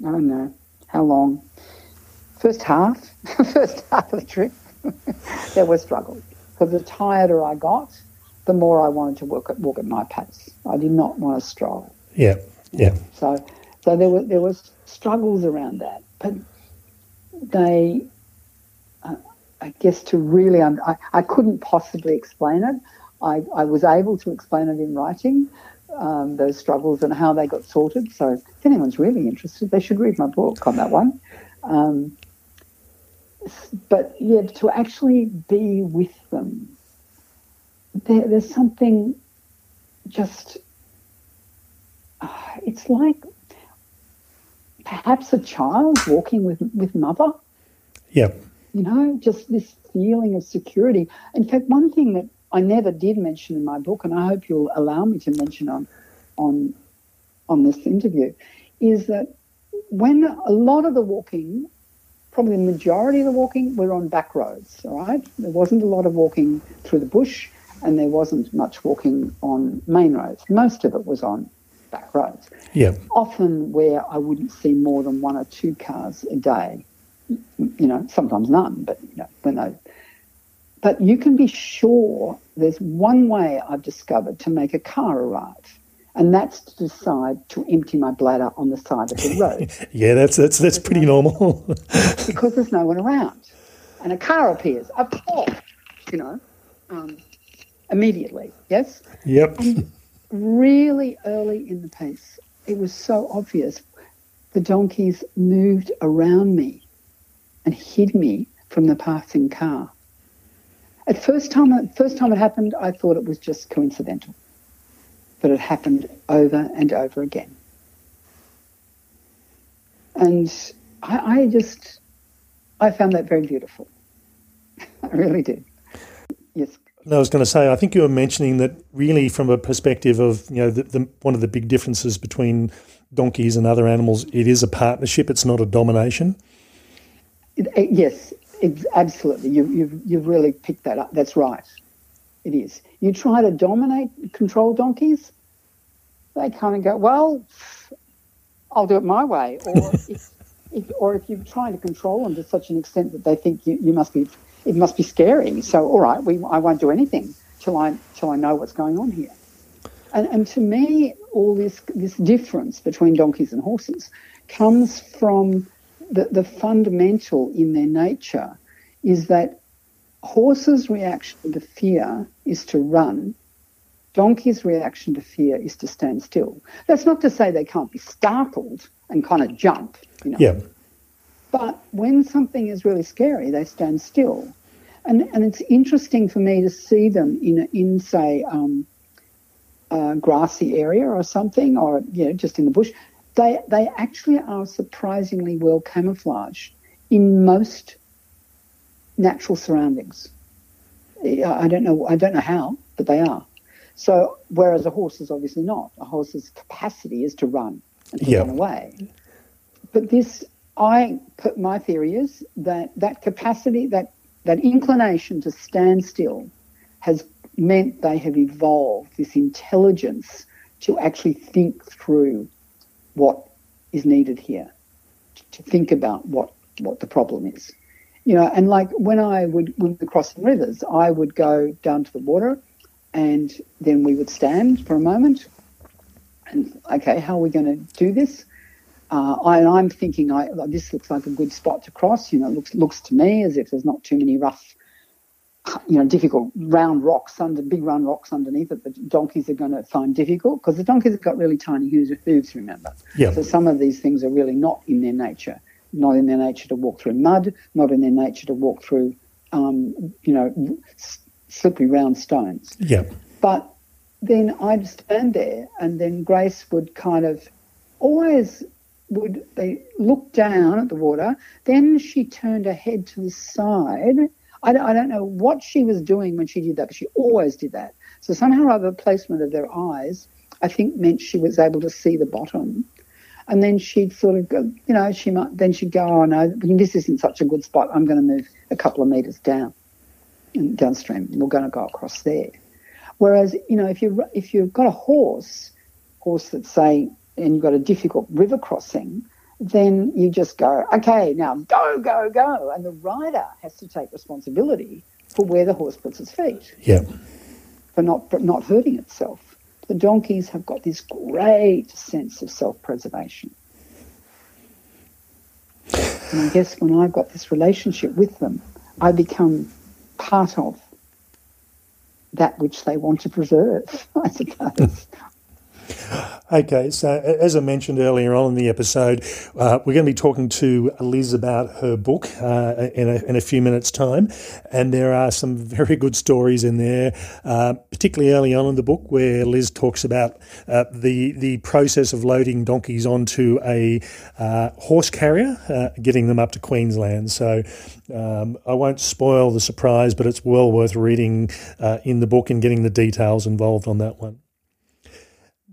Speaker 3: I don't know, how long? First half, *laughs* first half of the trip, *laughs* there were struggles. Because the tireder I got, the more I wanted to walk at, walk at my pace. I did not want to stroll.
Speaker 2: Yeah, yeah.
Speaker 3: So, so there were there was struggles around that, but they, uh, I guess, to really, un- I, I couldn't possibly explain it. I, I was able to explain it in writing, um, those struggles and how they got sorted. So if anyone's really interested, they should read my book on that one. Um, but yeah, to actually be with them, there, there's something just, uh, it's like perhaps a child walking with, with mother.
Speaker 2: Yeah.
Speaker 3: You know, just this feeling of security. In fact, one thing that I never did mention in my book, and I hope you'll allow me to mention on on on this interview, is that when a lot of the walking, probably the majority of the walking, we're on back roads. All right, there wasn't a lot of walking through the bush, and there wasn't much walking on main roads. Most of it was on back roads.
Speaker 2: Yeah.
Speaker 3: Often where I wouldn't see more than one or two cars a day. You know, sometimes none, but you know, when they but you can be sure there's one way I've discovered to make a car arrive, and that's to decide to empty my bladder on the side of the road. *laughs*
Speaker 2: yeah, that's that's that's pretty normal. *laughs*
Speaker 3: because there's no one around, and a car appears, a pop, you know, um, immediately. Yes.
Speaker 2: Yep.
Speaker 3: And really early in the piece, it was so obvious. The donkeys moved around me and hid me from the passing car. At first time, first time it happened, I thought it was just coincidental, but it happened over and over again. And I, I just, I found that very beautiful. *laughs* I really did. Yes.
Speaker 2: I was going to say, I think you were mentioning that really from a perspective of, you know, the, the, one of the big differences between donkeys and other animals, it is a partnership, it's not a domination.
Speaker 3: It, it, yes, it's absolutely. You, you've, you've really picked that up. That's right. It is. You try to dominate, control donkeys, they kind of go, well, I'll do it my way. Or *laughs* if, if, or if you're trying to control them to such an extent that they think you, you must be, it must be scary. So, all right, we, I won't do anything till I, till I know what's going on here. And, and to me, all this, this difference between donkeys and horses comes from the, the fundamental in their nature is that horses' reaction to fear is to run. Donkey's reaction to fear is to stand still. That's not to say they can't be startled and kind of jump, you know.
Speaker 2: Yeah.
Speaker 3: But when something is really scary, they stand still. And, and it's interesting for me to see them in, in say, um, a grassy area or something, or you know, just in the bush, they, they actually are surprisingly well camouflaged in most natural surroundings. I don't know. I don't know how, but they are. So, whereas a horse is obviously not. A horse's capacity is to run and to
Speaker 2: yep.
Speaker 3: run away. But this, I put my theory is that that capacity, that that inclination to stand still, has meant they have evolved this intelligence to actually think through what is needed here, to think about what, what the problem is. You know, and like when I would when we crossing rivers, I would go down to the water and then we would stand for a moment and okay, how are we going to do this? Uh, I, I'm thinking I, this looks like a good spot to cross. You know, looks looks to me as if there's not too many rough you know, difficult round rocks under big round rocks underneath it. The donkeys are going to find difficult because the donkeys have got really tiny hooves, hooves remember.
Speaker 2: Yeah.
Speaker 3: So some of these things are really not in their nature. Not in their nature to walk through mud. Not in their nature to walk through, um, you know, slippery round stones.
Speaker 2: Yeah.
Speaker 3: But then I'd stand there, and then Grace would kind of always would they look down at the water. Then she turned her head to the side I don't, I don't know what she was doing when she did that, but she always did that. So somehow or other, the placement of their eyes, I think, meant she was able to see the bottom. And then she'd sort of go, you know, she might, then she'd go, oh no, this isn't such a good spot. I'm going to move a couple of meters down, downstream. We're going to go across there. Whereas, you know, if you if you've got a horse, horse that's say, and you've got a difficult river crossing, then you just go, okay, now go, go, go. And the rider has to take responsibility for where the horse puts its feet.
Speaker 2: Yeah.
Speaker 3: For not, for not hurting itself. The donkeys have got this great sense of self preservation. And I guess when I've got this relationship with them, I become part of that which they want to preserve, *laughs* I suppose.
Speaker 2: Okay, so as I mentioned earlier on in the episode, uh, we're going to be talking to Liz about her book uh, in, a, in, a, few minutes' time, and there are some very good stories in there, uh, particularly early on in the book where Liz talks about uh, the the process of loading donkeys onto a uh, horse carrier, uh, getting them up to Queensland. So um, I won't spoil the surprise, but it's well worth reading in the book and getting the details involved on that one.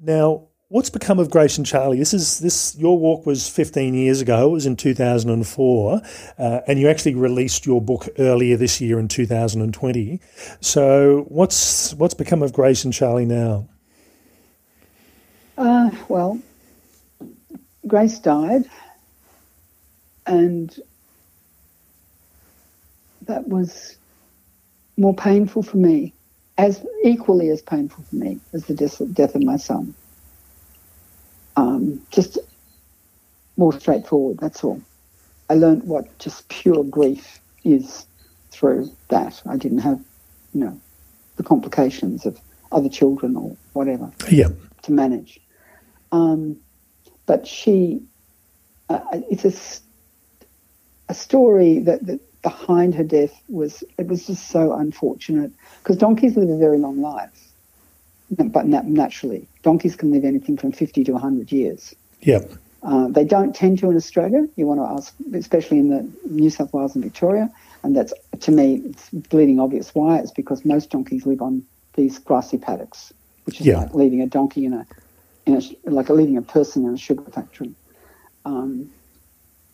Speaker 2: Now, what's become of Grace and Charlie? This is this. Your walk was 15 years ago. It was in 2004, uh, and you actually released your book earlier this year in 2020. So, what's what's become of Grace and Charlie now?
Speaker 3: Uh, well, Grace died, and that was more painful for me, as equally as painful for me as the death of my son um, just more straightforward. That's all. I learned what just pure grief is through that. I didn't have, you know, the complications of other children or whatever
Speaker 2: yeah.
Speaker 3: to manage. Um, but she, uh, it's a, a story that, that behind her death was, it was just so unfortunate because donkeys live a very long life but naturally, donkeys can live anything from 50 to 100 years.
Speaker 2: Yeah.
Speaker 3: Uh, they don't tend to in Australia. You want to ask, especially in the New South Wales and Victoria, and that's to me it's bleeding obvious why. It's because most donkeys live on these grassy paddocks, which is yeah. like leaving a donkey in a, in a like leaving a person in a sugar factory. Um,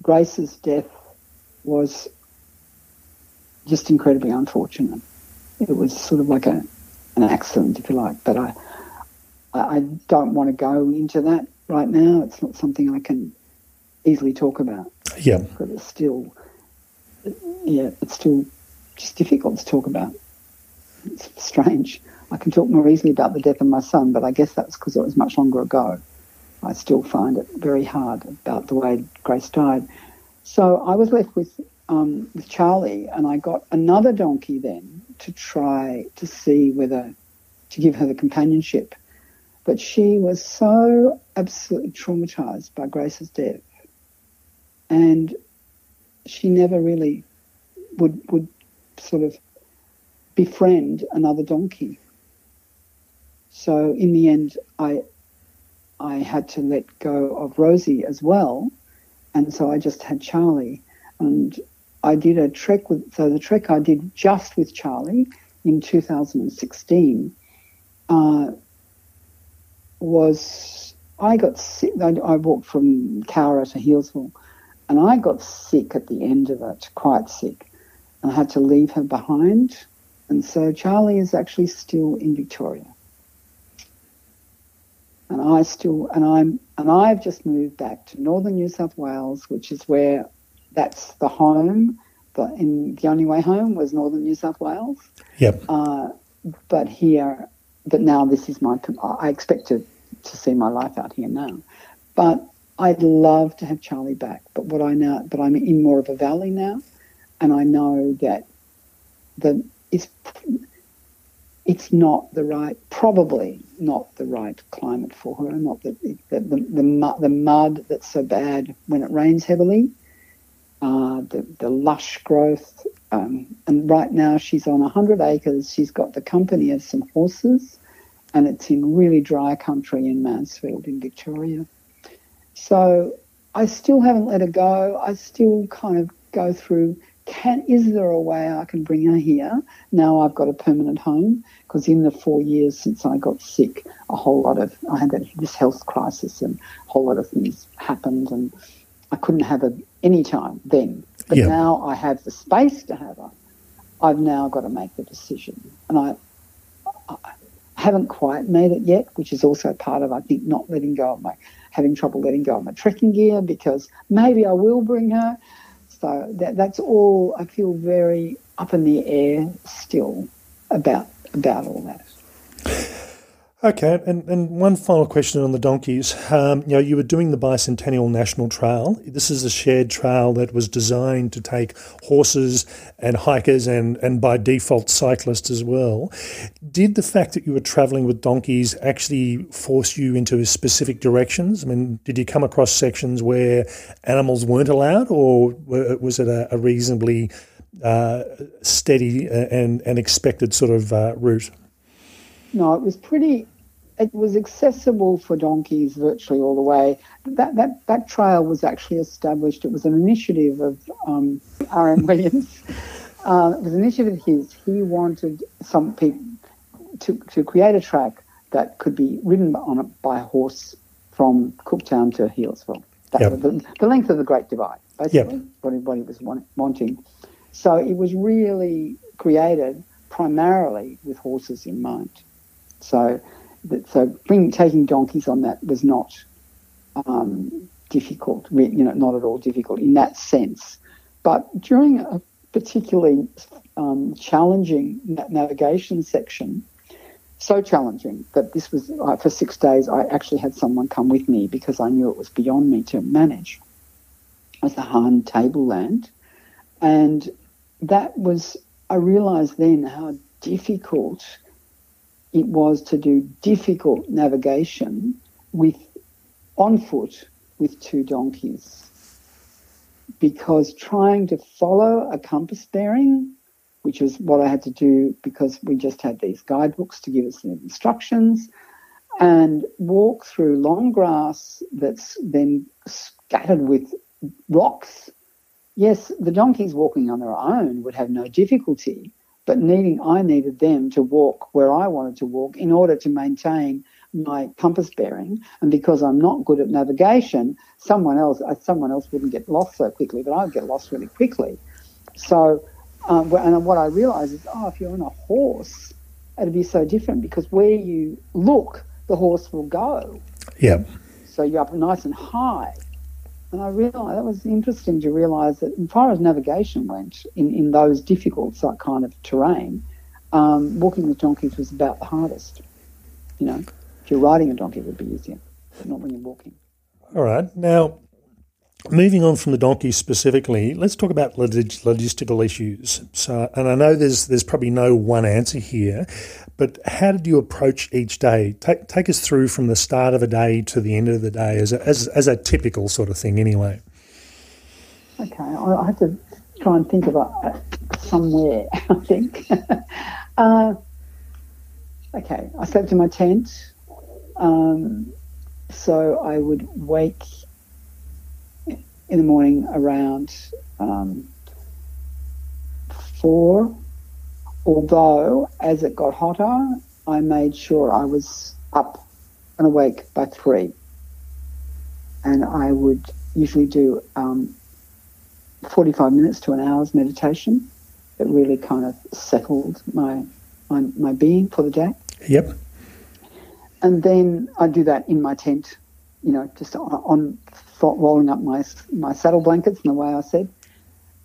Speaker 3: Grace's death was just incredibly unfortunate. It was sort of like a an accident, if you like. But I, I don't want to go into that right now. It's not something I can easily talk about.
Speaker 2: Yeah,
Speaker 3: because it's still, yeah, it's still just difficult to talk about. It's strange. I can talk more easily about the death of my son, but I guess that's because it was much longer ago. I still find it very hard about the way Grace died. So I was left with um, with Charlie, and I got another donkey then to try to see whether to give her the companionship. But she was so absolutely traumatized by Grace's death, and she never really would would sort of befriend another donkey. So in the end, I I had to let go of Rosie as well, and so I just had Charlie. And I did a trek with, so the trek I did just with Charlie in 2016 uh, was, I got sick, I, I walked from Cowra to Healesville and I got sick at the end of it, quite sick. And I had to leave her behind. And so Charlie is actually still in Victoria. And I still, and I'm, and I've just moved back to northern New South Wales, which is where that's the home. But in the only way home was northern New South Wales.
Speaker 2: Yep.
Speaker 3: Uh, but here, but now this is my. I expect to to see my life out here now. But I'd love to have Charlie back. But what I now, but I'm in more of a valley now, and I know that the it's it's not the right, probably not the right climate for her. Not that the the, the, the, the mud that's so bad when it rains heavily uh, the, the lush growth. Um, and right now she's on 100 acres. She's got the company of some horses, and it's in really dry country in Mansfield in Victoria. So I still haven't let her go. I still kind of go through can is there a way I can bring her here? Now I've got a permanent home because in the four years since I got sick, a whole lot of I had this health crisis and a whole lot of things happened and I couldn't have her any time then. But yeah. now I have the space to have her. I've now got to make the decision. And I, I haven't quite made it yet, which is also part of, I think, not letting go of my, having trouble letting go of my trekking gear because maybe I will bring her. So that, that's all, I feel very up in the air still about, about all that.
Speaker 2: Okay, and, and one final question on the donkeys. Um, you know, you were doing the Bicentennial National Trail. This is a shared trail that was designed to take horses and hikers and, and by default cyclists as well. Did the fact that you were travelling with donkeys actually force you into specific directions? I mean, did you come across sections where animals weren't allowed, or was it a, a reasonably uh, steady and, and expected sort of uh, route?
Speaker 3: No, it was pretty. It was accessible for donkeys virtually all the way. That that that trail was actually established. It was an initiative of um, R.M. *laughs* Williams. Uh, it was an initiative of his. He wanted some people to to create a track that could be ridden on it by a horse from Cooktown to Healesville. That yep. the, the, length of the Great Divide, basically, yep. what, what he was wanting. So it was really created primarily with horses in mind. So, so bring, taking donkeys on that was not um, difficult, you know, not at all difficult in that sense. But during a particularly um, challenging navigation section, so challenging that this was uh, for six days. I actually had someone come with me because I knew it was beyond me to manage. Was the Hann tableland, and that was. I realised then how difficult it was to do difficult navigation with on foot with two donkeys because trying to follow a compass bearing which was what I had to do because we just had these guidebooks to give us the instructions and walk through long grass that's then scattered with rocks. Yes, the donkeys walking on their own would have no difficulty, but needing I needed them to walk where I wanted to walk in order to maintain my compass bearing. And because I'm not good at navigation, someone else uh, someone else wouldn't get lost so quickly, but I'd get lost really quickly. So, um, and what I realised is, oh, if you're on a horse, it'd be so different because where you look, the horse will go.
Speaker 2: Yeah.
Speaker 3: So you're up nice and high. And I realised that was interesting to realise that, as far as navigation went, in, in those difficult kind of terrain, um, walking with donkeys was about the hardest. You know, if you're riding a donkey, it would be easier, but not when you're walking.
Speaker 2: All right. Now, moving on from the donkeys specifically, let's talk about logistical issues. So, and I know there's there's probably no one answer here, but how did you approach each day? Take, take us through from the start of a day to the end of the day as a, as, as a typical sort of thing, anyway.
Speaker 3: Okay, I have to try and think about somewhere, *laughs* I think. *laughs* uh, okay, I slept in my tent. Um, so I would wake in the morning around um, four although as it got hotter, I made sure I was up and awake by three. And I would usually do um, 45 minutes to an hour's meditation. It really kind of settled my, my, my being for the day.
Speaker 2: Yep.
Speaker 3: And then I do that in my tent, you know, just on, on rolling up my my saddle blankets in the way I said.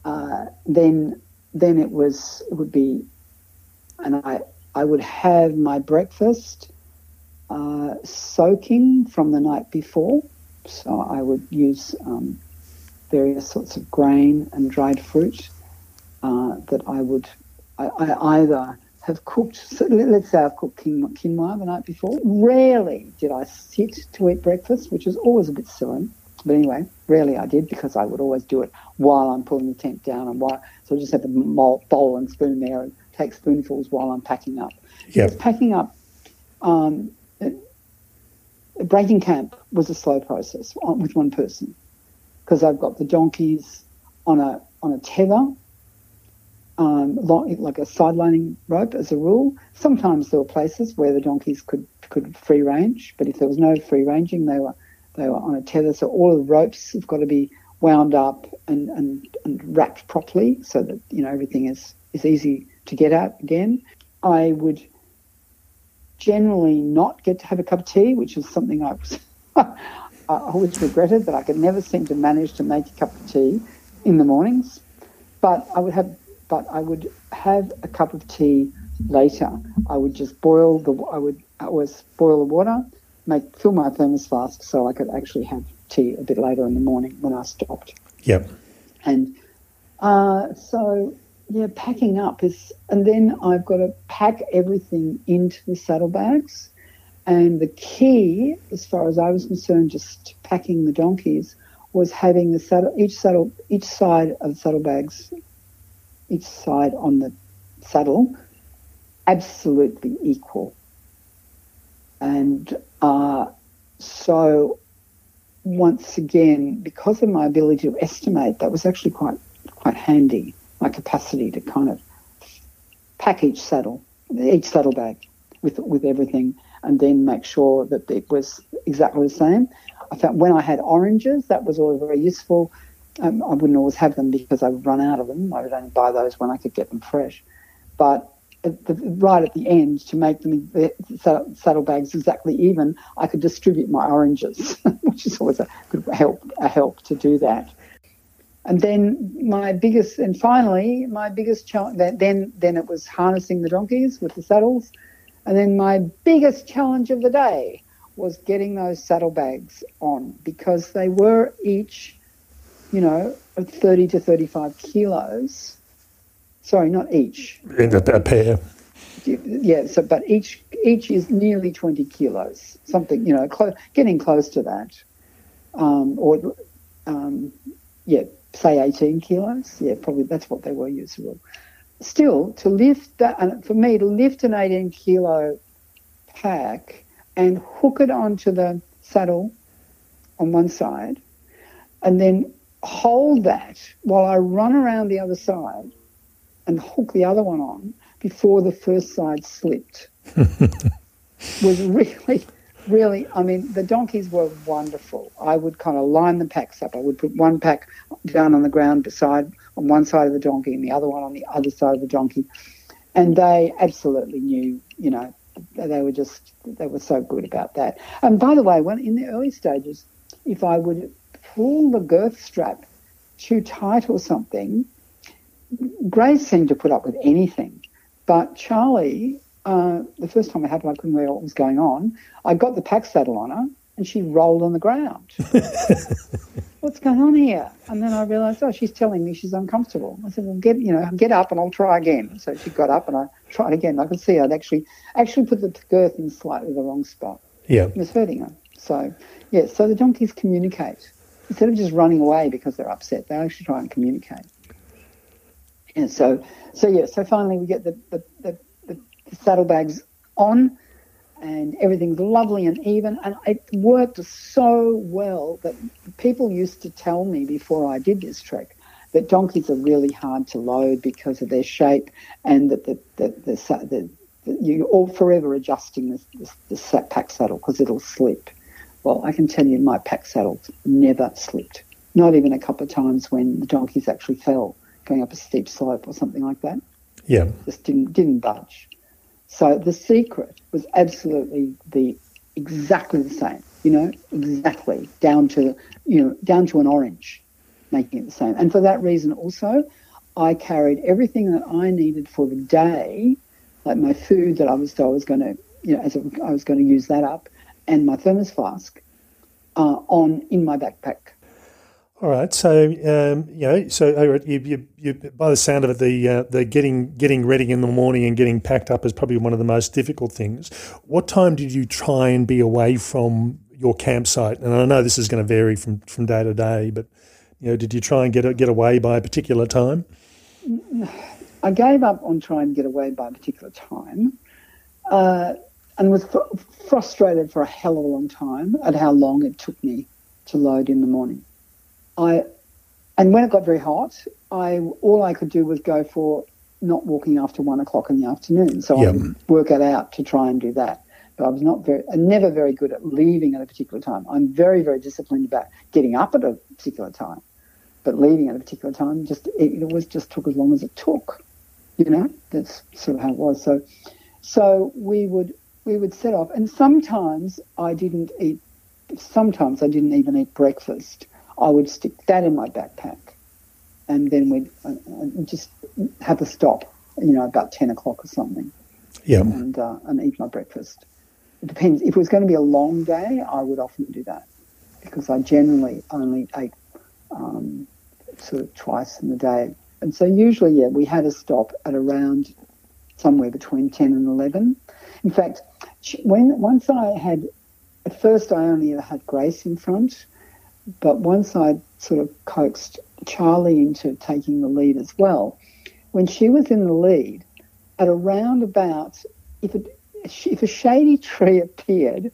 Speaker 3: Uh, then then it was it would be and I, I would have my breakfast uh, soaking from the night before. So I would use um, various sorts of grain and dried fruit uh, that I would I, I either have cooked. So let's say I've cooked quinoa the night before. Rarely did I sit to eat breakfast, which is always a bit silly. But anyway, rarely I did because I would always do it while I'm pulling the tent down and while so I just have the bowl and spoon there and take spoonfuls while I'm packing up. Because packing up, um, breaking camp was a slow process with one person because I've got the donkeys on a on a tether, um, like a sidelining rope as a rule. Sometimes there were places where the donkeys could could free range, but if there was no free ranging, they were they were on a tether. So all of the ropes have got to be wound up and, and, and wrapped properly so that you know everything is, is easy to get out again. I would generally not get to have a cup of tea, which is something I was *laughs* I always regretted that I could never seem to manage to make a cup of tea in the mornings. But I would have but I would have a cup of tea later. I would just boil the I would was boil the water, make fill my thermos flask so I could actually have tea a bit later in the morning when I stopped.
Speaker 2: Yep.
Speaker 3: And uh, so yeah, packing up is, and then I've got to pack everything into the saddlebags. And the key, as far as I was concerned, just packing the donkeys, was having the saddle, each saddle, each side of the saddlebags, each side on the saddle, absolutely equal. And uh, so, once again, because of my ability to estimate, that was actually quite quite handy. My capacity to kind of pack each saddle, each saddlebag, with with everything, and then make sure that it was exactly the same. I found when I had oranges, that was always very useful. Um, I wouldn't always have them because I would run out of them. I would only buy those when I could get them fresh. But at the, right at the end, to make them the saddlebags exactly even, I could distribute my oranges, *laughs* which is always a good help a help to do that. And then my biggest, and finally, my biggest challenge. Then then it was harnessing the donkeys with the saddles, and then my biggest challenge of the day was getting those saddlebags on because they were each, you know, 30 to 35 kilos. Sorry, not each.
Speaker 2: In a, a pair.
Speaker 3: Yeah, so but each each is nearly 20 kilos, something, you know, clo- getting close to that. Um, or, um, yeah, say 18 kilos. Yeah, probably that's what they were usually. Still, to lift that, and for me to lift an 18 kilo pack and hook it onto the saddle on one side and then hold that while I run around the other side and hook the other one on before the first side slipped *laughs* was really, really, I mean, the donkeys were wonderful. I would kind of line the packs up. I would put one pack down on the ground beside, on one side of the donkey and the other one on the other side of the donkey. And they absolutely knew, you know, they were just they were so good about that. And by the way, when in the early stages, if I would pull the girth strap too tight or something, Grace seemed to put up with anything. But Charlie, uh, the first time I had her, I couldn't realize what was going on. I got the pack saddle on her, and she rolled on the ground. *laughs* What's going on here? And then I realised, oh, she's telling me she's uncomfortable. I said, well, get you know, get up and I'll try again. So she got up and I tried again. I could see I'd actually actually put the girth in slightly the wrong spot.
Speaker 2: Yeah,
Speaker 3: it was hurting her. So yeah, so the donkeys communicate instead of just running away because they're upset. They actually try and communicate. And so, so yeah, so finally we get the the, the, the saddlebags on and everything's lovely and even. And it worked so well that people used to tell me before I did this trek that donkeys are really hard to load because of their shape and that the, the, the, the, the you're all forever adjusting the, this, this pack saddle because it'll slip. Well, I can tell you my pack saddle never slipped. Not even a couple of times when the donkeys actually fell going up a steep slope or something like that.
Speaker 2: Yeah.
Speaker 3: Just didn't didn't budge. So the secret was absolutely the exactly the same, you know, exactly down to you know down to an orange, making it the same. And for that reason, also, I carried everything that I needed for the day, like my food that I was I was going to you know as I was going to use that up, and my thermos flask, uh, on in my backpack.
Speaker 2: All right, so um, you know, so you, you, you, by the sound of it, the uh, the getting getting ready in the morning and getting packed up is probably one of the most difficult things. What time did you try and be away from your campsite? And I know this is going to vary from, from day to day, but you know, did you try and get get away by a particular time?
Speaker 3: I gave up on trying to get away by a particular time, uh, and was fr- frustrated for a hell of a long time at how long it took me to load in the morning. I, and when it got very hot, I all I could do was go for not walking after one o'clock in the afternoon. So yep. I would work it out to try and do that. But I was not very, never very good at leaving at a particular time. I'm very, very disciplined about getting up at a particular time, but leaving at a particular time just it, it was just took as long as it took. You know, that's sort of how it was. So, so we would we would set off, and sometimes I didn't eat. Sometimes I didn't even eat breakfast I would stick that in my backpack, and then we'd uh, uh, just have a stop, you know, about ten o'clock or something.
Speaker 2: Yeah.
Speaker 3: And uh, and eat my breakfast. it depends. If it was going to be a long day, I would often do that because I generally only ate um, sort of twice in the day. And so usually, yeah, we had a stop at around somewhere between 10 and 11. In fact, when once I had, at first I only ever had Grace in front, but once I sort of coaxed Charlie into taking the lead as well, when she was in the lead, at around about, if, it, if a shady tree appeared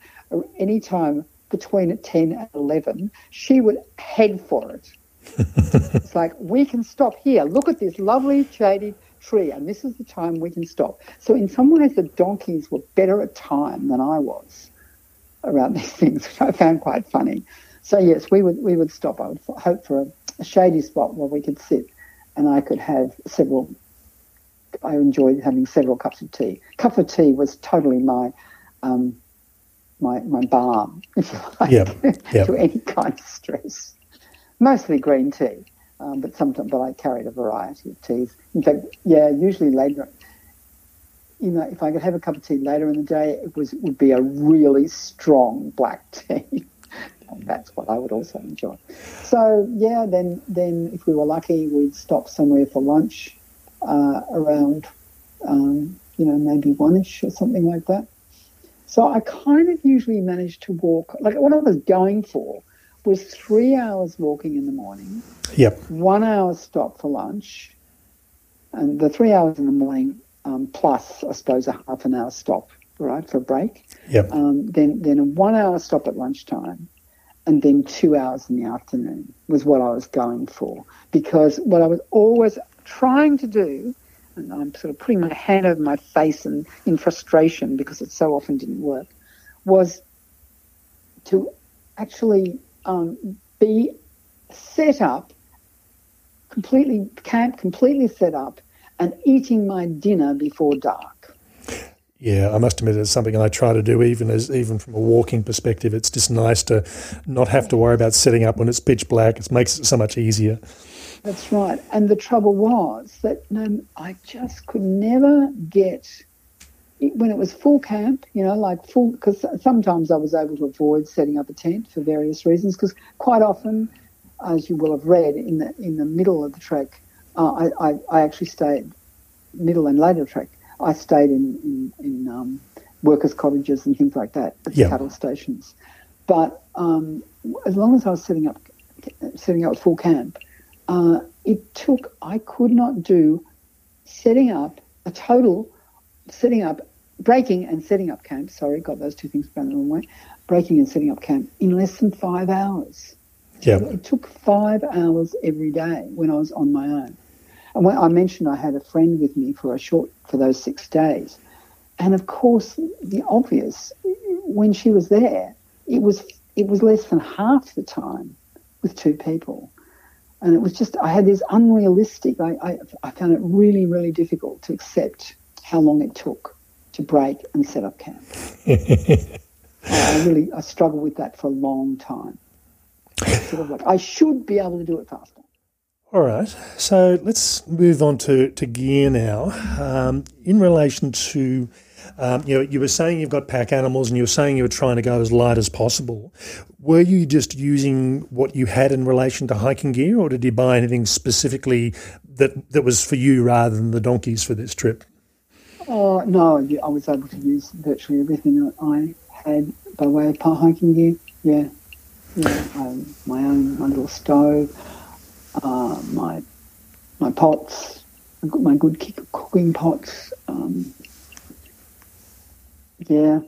Speaker 3: any time between 10 and 11, she would head for it. *laughs* it's like, we can stop here. Look at this lovely shady tree, and this is the time we can stop. So, in some ways, the donkeys were better at time than I was around *laughs* these things, which I found quite funny. So, yes, we would, we would stop. I would hope for a, a shady spot where we could sit and I could have several. I enjoyed having several cups of tea. Cup of tea was totally my um, my my balm, *laughs* if you like, yep. *laughs* Yep. to any kind of stress. Mostly green tea, um, but sometimes but I carried a variety of teas. In fact, yeah, usually later. You know, if I could have a cup of tea later in the day, it was would be a really strong black *laughs* tea. That's what I would also enjoy. So yeah, then then if we were lucky, we'd stop somewhere for lunch uh, around, um, you know, maybe one-ish or something like that. So I kind of usually managed to walk, like what I was going for was three hours walking in the morning.
Speaker 2: Yep.
Speaker 3: One hour stop for lunch. And the three hours in the morning, um, plus, I suppose, a half an hour stop, right, for a break.
Speaker 2: Yep.
Speaker 3: Um, then, then a one hour stop at lunchtime. And then two hours in the afternoon was what I was going for. Because what I was always trying to do and I'm sort of putting my hand over my face and in frustration because it so often didn't work, was to actually um, be set up, completely camp, completely set up, and eating my dinner before dark.
Speaker 2: Yeah, I must admit it's something I try to do even as even from a walking perspective. It's just nice to not have to worry about setting up when it's pitch black. It makes it so much easier.
Speaker 3: That's right. And the trouble was that um, I just could never get when it was full camp, you know, like full, because sometimes I was able to avoid setting up a tent for various reasons, because quite often, as you will have read, in the in the middle of the trek, uh, I, I, I, actually stayed, middle and later trek, I stayed in, in, in um, workers' cottages and things like that at yep. cattle stations. But um, as long as I was setting up, setting up full camp, uh, it took, I could not do setting up a total, setting up, breaking and setting up camp, sorry, got those two things the wrong way, breaking and setting up camp in less than five hours.
Speaker 2: Yeah.
Speaker 3: It took five hours every day when I was on my own. And when I mentioned I had a friend with me for a short, for those six days. And of course, the obvious, when she was there, it was, it was less than half the time with two people and it was just I had this unrealistic. I, I, I found it really really difficult to accept how long it took to break and set up camp. *laughs* I really I struggled with that for a long time. Sort of like I should be able to do it faster.
Speaker 2: All right, so let's move on to, to gear now. Um, in relation to um, you know, you were saying you've got pack animals, and you were saying you were trying to go as light as possible. Were you just using what you had in relation to hiking gear, or did you buy anything specifically that that was for you rather than the donkeys for this trip?
Speaker 3: Oh no, I was able to use virtually everything that I had by way of hiking gear. Yeah, yeah, um, my own my little stove, uh, my my pots, my good cooking pots. Um, yeah,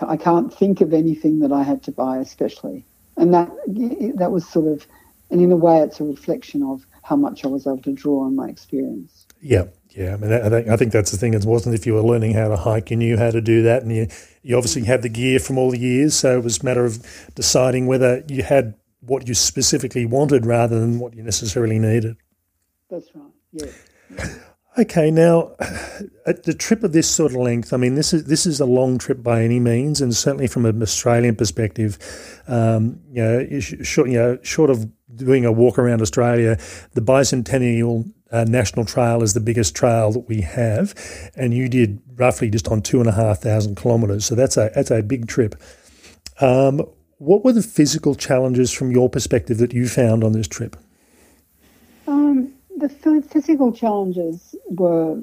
Speaker 3: I can't think of anything that I had to buy especially, and that that was sort of, and in a way, it's a reflection of how much I was able to draw on my experience.
Speaker 2: Yeah, yeah. I mean, I think I think that's the thing. It wasn't if you were learning how to hike, you knew how to do that, and you you obviously had the gear from all the years, so it was a matter of deciding whether you had what you specifically wanted rather than what you necessarily needed.
Speaker 3: That's right. Yeah.
Speaker 2: Okay, now at the trip of this sort of length, I mean, this is this is a long trip by any means, and certainly from an Australian perspective, um, you know, short, you know, short of doing a walk around Australia, the bicentennial uh, National Trail is the biggest trail that we have, and you did roughly just on two and a half thousand kilometres. So that's a that's a big trip. Um, what were the physical challenges from your perspective that you found on this trip?
Speaker 3: Um, the physical challenges were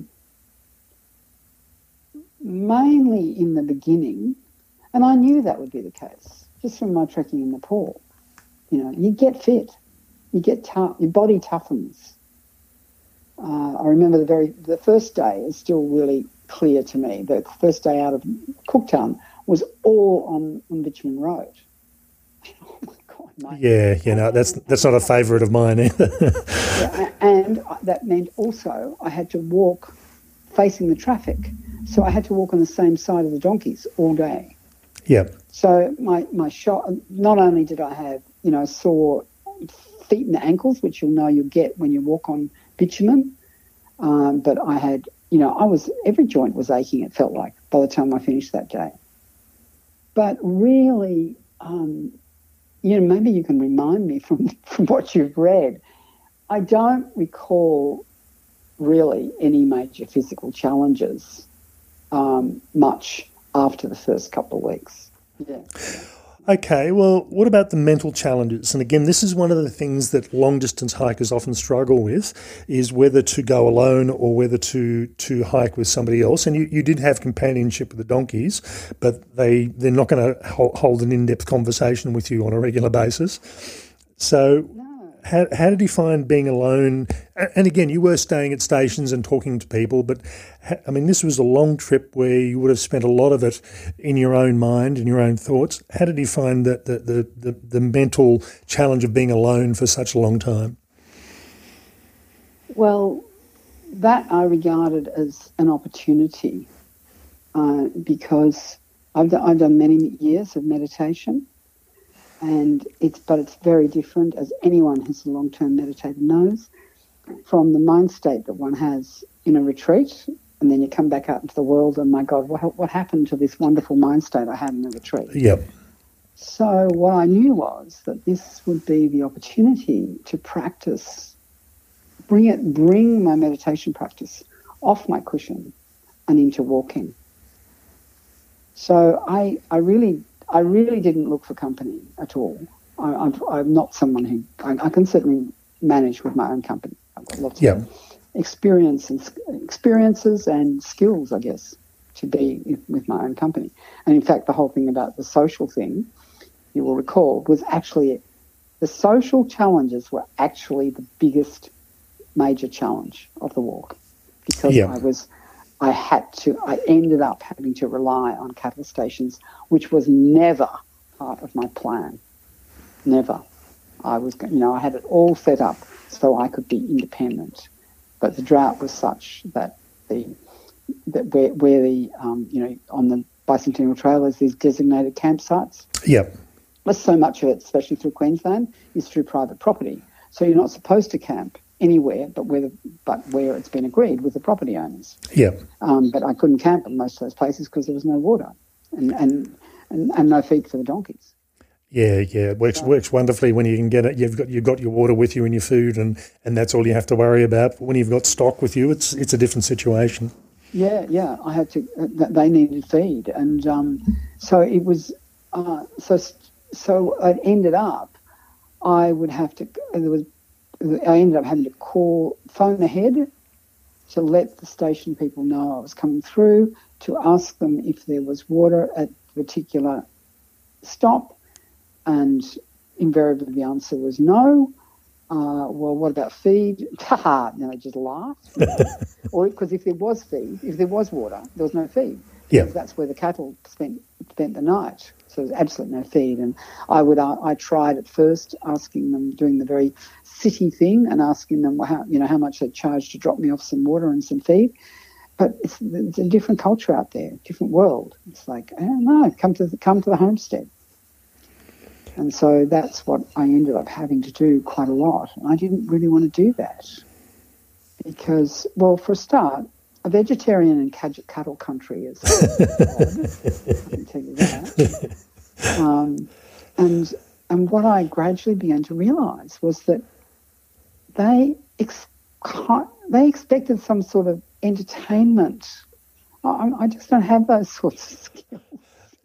Speaker 3: mainly in the beginning, and I knew that would be the case just from my trekking in Nepal. You know, you get fit, you get tough, your body toughens. Uh, I remember the very the first day is still really clear to me. The first day out of Cooktown was all on, on Bitumen Road.
Speaker 2: Yeah, you know that's that's not a favourite of mine either.
Speaker 3: yeah, and that meant also I had to walk facing the traffic, so I had to walk on the same side of the donkeys all day.
Speaker 2: Yeah.
Speaker 3: So my my shot. Not only did I have you know sore feet and ankles, which you'll know you'll get when you walk on bitumen, um, but I had you know I was every joint was aching. It felt like by the time I finished that day. But really, um, you know, maybe you can remind me from *laughs* from what you've read. I don't recall really any major physical challenges um, much after the first couple of weeks. Yeah.
Speaker 2: Okay, well, what about the mental challenges? And again, this is one of the things that long distance hikers often struggle with is whether to go alone or whether to, to hike with somebody else. And you, you did have companionship with the donkeys, but they, they're not going to hold an in depth conversation with you on a regular basis. So, how, how did you find being alone? And again, you were staying at stations and talking to people, but I mean, this was a long trip where you would have spent a lot of it in your own mind and your own thoughts. How did you find that the, the, the, the mental challenge of being alone for such a long time?
Speaker 3: Well, that I regarded as an opportunity uh, because I've I've done many years of meditation and it's but it's very different, as anyone who's a long-term meditator knows, from the mind state that one has in a retreat, and then you come back out into the world, and my God, what, what happened to this wonderful mind state I had in the retreat?
Speaker 2: Yep.
Speaker 3: So what I knew was that this would be the opportunity to practice, bring it, bring my meditation practice off my cushion and into walking. So I, I really I really didn't look for company at all. I, am not someone who I, I, can certainly manage with my own company. I've got lots yeah. of experience and experiences and skills, I guess, to be with my own company. And in fact, the whole thing about the social thing, you will recall, was actually the social challenges were actually the biggest major challenge of the walk because yeah. I was I had to, I ended up having to rely on cattle stations, which was never part of my plan. Never. I was, you know, I had it all set up so I could be independent. But the drought was such that the, that where, where the, um, you know, on the bicentennial trail is these designated campsites.
Speaker 2: Yep.
Speaker 3: But so much of it, especially through Queensland, is through private property. So you're not supposed to camp anywhere but where the, but where it's been agreed with the property owners.
Speaker 2: Yeah.
Speaker 3: Um, but I couldn't camp at most of those places because there was no water and, and, and, and, no feed for the donkeys.
Speaker 2: Yeah, yeah, it works so, works wonderfully when you can get it. You've got you've got your water with you and your food, and, and that's all you have to worry about. But when you've got stock with you, it's it's a different situation.
Speaker 3: Yeah, yeah. I had to. Uh, they needed feed, and um, so it was. Uh, so so it ended up. I would have to. There was I ended up having to call, phone ahead to let the station people know I was coming through, to ask them if there was water at a particular stop, and invariably the answer was no. Uh, well, what about feed? *laughs* Haha, no, they just laughed. *laughs* or because if there was feed, if there was water, there was no feed.
Speaker 2: Yeah.
Speaker 3: That's where the cattle spent spent the night. So there's absolutely no feed. And I would uh, I tried at first asking them, doing the very city thing, and asking them how you know how much they charge to drop me off some water and some feed. But it's, it's a different culture out there, different world. It's like I don't know, come to the, come to the homestead. And so that's what I ended up having to do quite a lot. And I didn't really want to do that because, well, for a start, a vegetarian in cattle country is odd. I can tell you that. *laughs* Um, and and what I gradually began to realise was that they ex- they expected some sort of entertainment. I, I just don't have those *laughs* sorts of skills.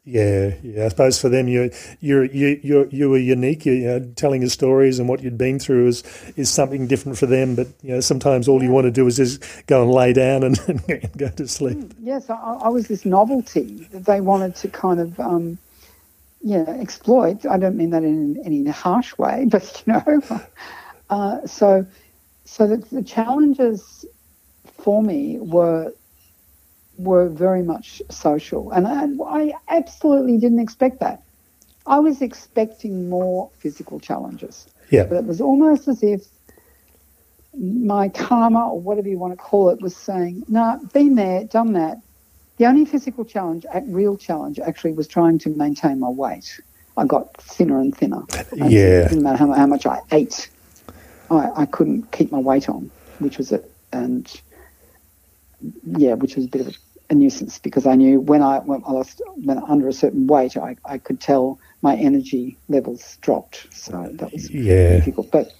Speaker 2: Yeah, yeah. I suppose for them, you you you you were unique. You know, telling your stories and what you'd been through is is something different for them. But you know, sometimes all you want to do is just go and lay down and, *laughs* and go to sleep.
Speaker 3: Mm, yes, I, I, was this novelty that they wanted to kind of. Um, yeah, exploit. I don't mean that in any harsh way, *laughs* but you know, uh, so so the, the challenges for me were were very much social, and I, I absolutely didn't expect that. I was expecting more physical challenges.
Speaker 2: Yeah.
Speaker 3: But it was almost as if my karma, or whatever you want to call it, was saying, "No, nah, been there, done that. The only physical challenge, real challenge, actually was trying to maintain my weight. I got thinner and thinner.
Speaker 2: Uh, and yeah.
Speaker 3: It didn't matter how, how much I ate. I, I couldn't keep my weight on, which was it. And yeah, which was a bit of a, a nuisance because I knew when I, when I lost when under a certain weight, I, I could tell my energy levels dropped. So that was
Speaker 2: yeah.
Speaker 3: difficult. But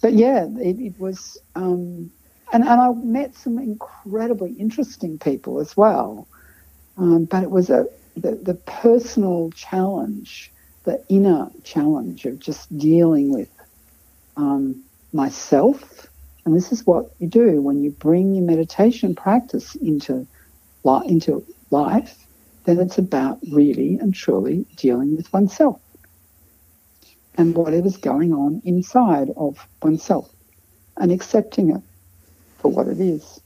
Speaker 3: but yeah, it, it was. Um, and, and I met some incredibly interesting people as well. Um, but it was a the, the personal challenge, the inner challenge of just dealing with um, myself. And this is what you do when you bring your meditation practice into li- into life. Then it's about really and truly dealing with oneself and whatever's going on inside of oneself and accepting it for what it is.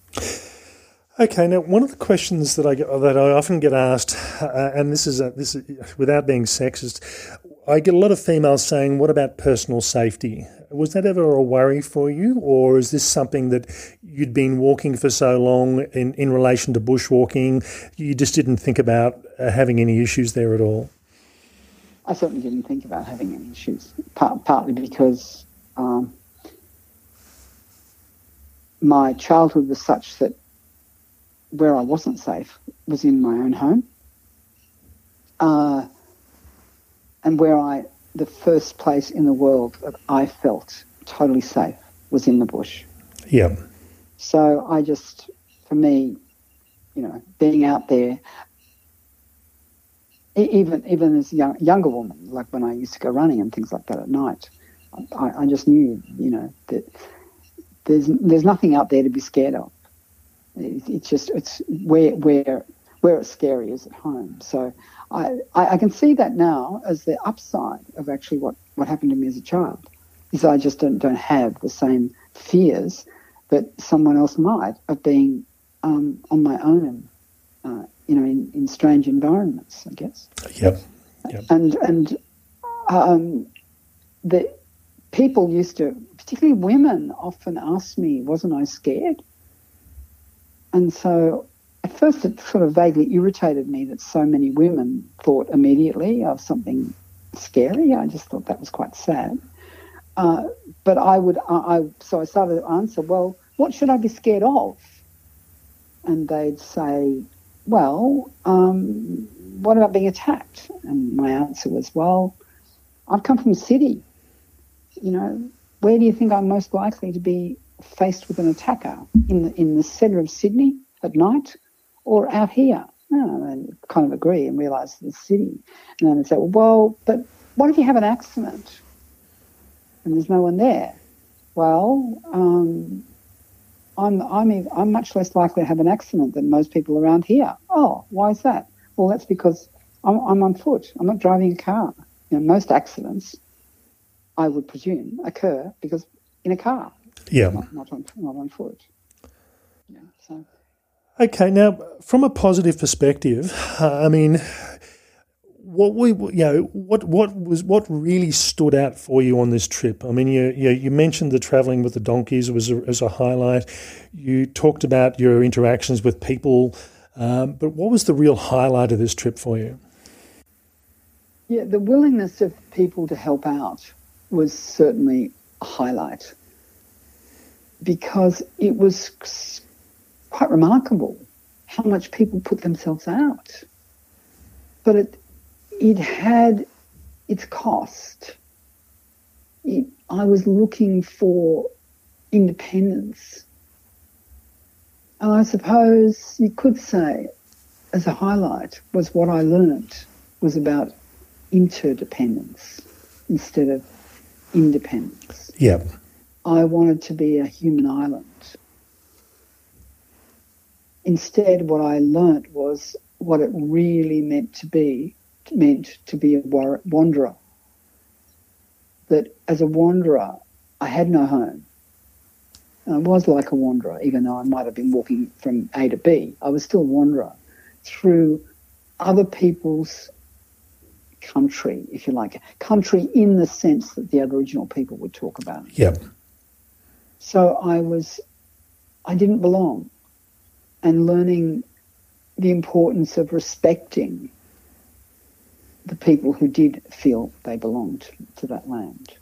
Speaker 2: Okay, now one of the questions that I get, that I often get asked, uh, and this is a, this is, without being sexist, I get a lot of females saying, "What about personal safety?" Was that ever a worry for you, or is this something that you'd been walking for so long in in relation to bushwalking, you just didn't think about uh, having any issues there at all?
Speaker 3: I certainly didn't think about having any issues, part, partly because um, my childhood was such that where I wasn't safe was in my own home. Uh, and where I, the first place in the world that I felt totally safe was in the bush.
Speaker 2: Yeah.
Speaker 3: So I just, for me, you know, being out there, even even as a young, younger woman, like when I used to go running and things like that at night, I, I just knew, you know, that there's there's nothing out there to be scared of. It, it's just it's where where where it's scary is at home. So I, I can see that now as the upside of actually what, what happened to me as a child is I just don't don't have the same fears that someone else might of being um, on my own, uh, you know, in, in strange environments. I guess.
Speaker 2: Yep. yep.
Speaker 3: And and um, the people used to, particularly women, often asked me, "Wasn't I scared?" And so at first it sort of vaguely irritated me that so many women thought immediately of something scary. I just thought that was quite sad. Uh, but I would, I, I, so I started to answer, well, what should I be scared of? And they'd say, well, um, what about being attacked? And my answer was, well, I've come from a city. You know, where do you think I'm most likely to be faced with an attacker in the, in the centre of Sydney at night or out here? Oh, and kind of agree and realise the city. And then I say, well, but what if you have an accident and there's no one there? Well, um, I'm, I'm, I'm much less likely to have an accident than most people around here. Oh, why is that? Well, that's because I'm, I'm on foot. I'm not driving a car. You know, most accidents, I would presume, occur because in a car.
Speaker 2: Yeah.
Speaker 3: Not, not, on, not on foot. Yeah, so.
Speaker 2: Okay, now from a positive perspective, I mean, what we you know what what was what really stood out for you on this trip? I mean, you you, you mentioned the traveling with the donkeys was a, as a highlight. You talked about your interactions with people, um, but what was the real highlight of this trip for you?
Speaker 3: Yeah, the willingness of people to help out was certainly a highlight because it was quite remarkable how much people put themselves out. But it, it had its cost. It, I was looking for independence And I suppose you could say, as a highlight, was what I learnt was about interdependence instead of independence.
Speaker 2: Yep.
Speaker 3: I wanted to be a human island. Instead, what I learnt was what it really meant to be, meant to be a wanderer. That as a wanderer, I had no home. And I was like a wanderer, even though I might have been walking from A to B. I was still a wanderer through other people's country, if you like, country in the sense that the Aboriginal people would talk about.
Speaker 2: Yep.
Speaker 3: So I was, I didn't belong, and learning the importance of respecting the people who did feel they belonged to that land.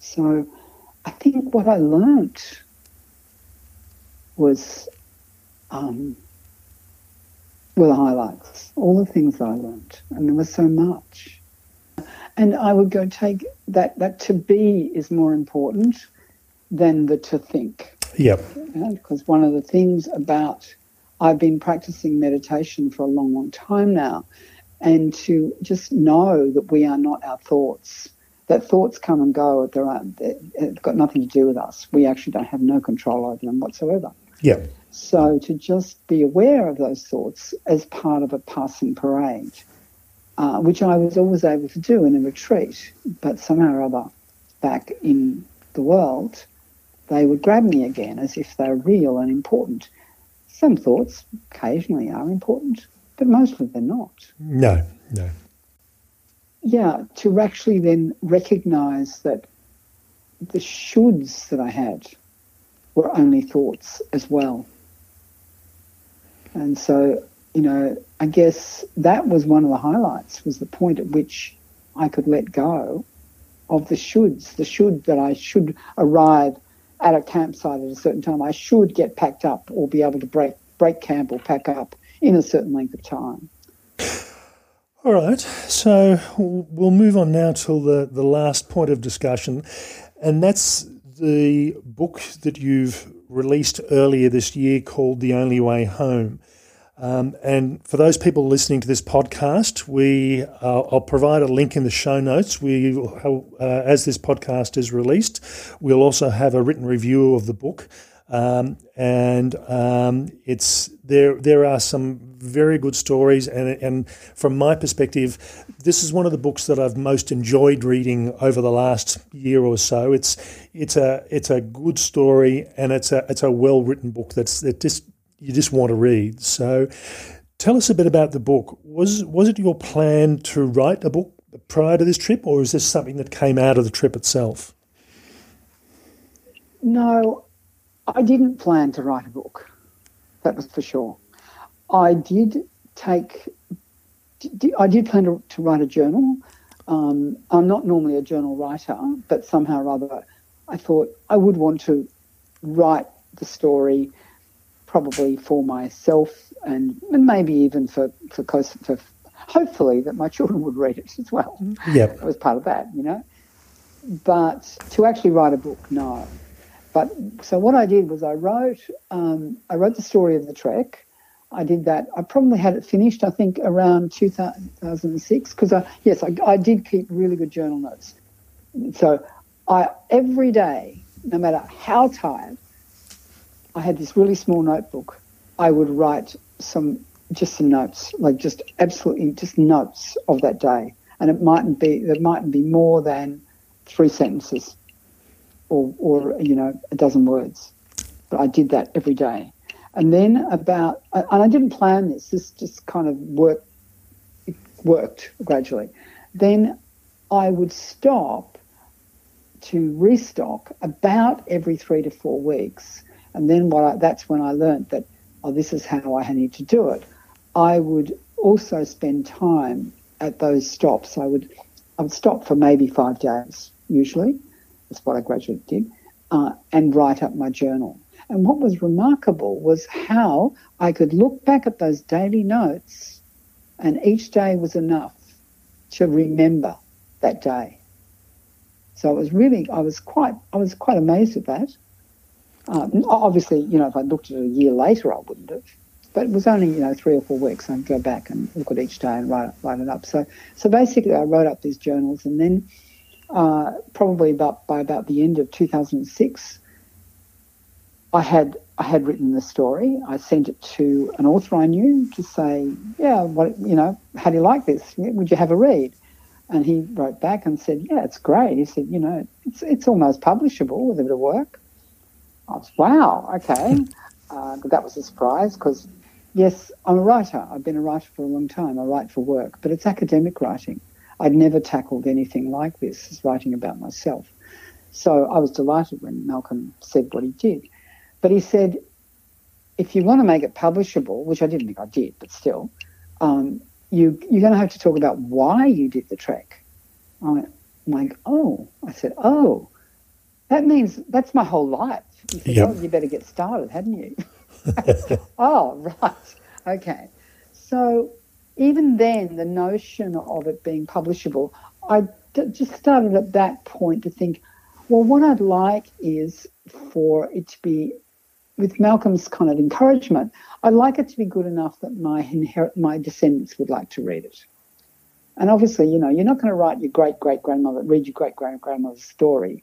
Speaker 3: So I think what I learnt was um, were the highlights, all the things I learnt, and there was so much. And I would go take that that to be is more important than the to think.
Speaker 2: Yep.
Speaker 3: Because one of the things about I've been practicing meditation for a long, long time now, and to just know that we are not our thoughts. That thoughts come and go. They're, they've got nothing to do with us. We actually don't have no control over them whatsoever.
Speaker 2: Yeah.
Speaker 3: So to just be aware of those thoughts as part of a passing parade, uh, which I was always able to do in a retreat, but somehow or other back in the world, they would grab me again as if they're real and important. Some thoughts occasionally are important, but mostly they're not.
Speaker 2: No, no.
Speaker 3: Yeah, to actually then recognize that the shoulds that I had were only thoughts as well. And so, you know, I guess that was one of the highlights, was the point at which I could let go of the shoulds, the should that I should arrive at a campsite at a certain time. I should get packed up or be able to break break camp or pack up in a certain length of time.
Speaker 2: All right, so we'll move on now to the, the last point of discussion, and that's the book that you've released earlier this year called The Only Way Home. Um, and for those people listening to this podcast, we uh, I'll provide a link in the show notes. We, uh, as this podcast is released, we'll also have a written review of the book. Um, and um, it's there. There are some very good stories, and and from my perspective, this is one of the books that I've most enjoyed reading over the last year or so. It's it's a it's a good story, and it's a it's a well written book that's that just you just want to read. So, tell us a bit about the book. Was was it your plan to write a book prior to this trip, or is this something that came out of the trip itself?
Speaker 3: No, I didn't plan to write a book. That was for sure. I did take. I did plan to, to write a journal. Um, I'm not normally a journal writer, but somehow or other, I thought I would want to write the story, probably for myself and, and maybe even for for close for hopefully that my children would read it as well.
Speaker 2: Yeah,
Speaker 3: it was part of that, you know. But to actually write a book, no. But so what I did was I wrote um, I wrote the story of the trek. I did that. I probably had it finished. I think around 2006 because I yes I, I did keep really good journal notes. So I every day, no matter how tired, I had this really small notebook. I would write some just some notes, like just absolutely just notes of that day, and it mightn't be there mightn't be more than three sentences or, or you know, a dozen words. But I did that every day. And then about, and I didn't plan this, this just kind of worked, worked gradually. Then I would stop to restock about every three to four weeks. And then what I, that's when I learned that, oh, this is how I need to do it. I would also spend time at those stops. I would, I would stop for maybe five days usually, that's what I gradually did, uh, and write up my journal. And what was remarkable was how I could look back at those daily notes, and each day was enough to remember that day. So it was really, I was quite, I was quite amazed at that. Um, obviously, you know, if I looked at it a year later, I wouldn't have. But it was only, you know, three or four weeks. I'd go back and look at each day and write, write it up. So, so basically, I wrote up these journals, and then uh, probably about by about the end of 2006, I had I had written the story. I sent it to an author I knew to say, yeah, what you know, how do you like this? Would you have a read? And he wrote back and said, yeah, it's great. He said, you know, it's it's almost publishable with a bit of work. I was, wow, okay. uh, but that was a surprise because, yes, I'm a writer. I've been a writer for a long time. I write for work, but it's academic writing. I'd never tackled anything like this as writing about myself. So I was delighted when Malcolm said what he did. But he said, if you want to make it publishable, which I didn't think I did, but still, um, you, you're going to have to talk about why you did the trek. I'm like, oh, I said, oh, that means that's my whole life. He said, yep. oh, you better get started, hadn't you? *laughs* oh, right. Okay. So even then, the notion of it being publishable, I d- just started at that point to think, well, what I'd like is for it to be, with Malcolm's kind of encouragement, I'd like it to be good enough that my inherit, my descendants would like to read it. And obviously, you know, you're not going to write your great great grandmother, read your great great grandmother's story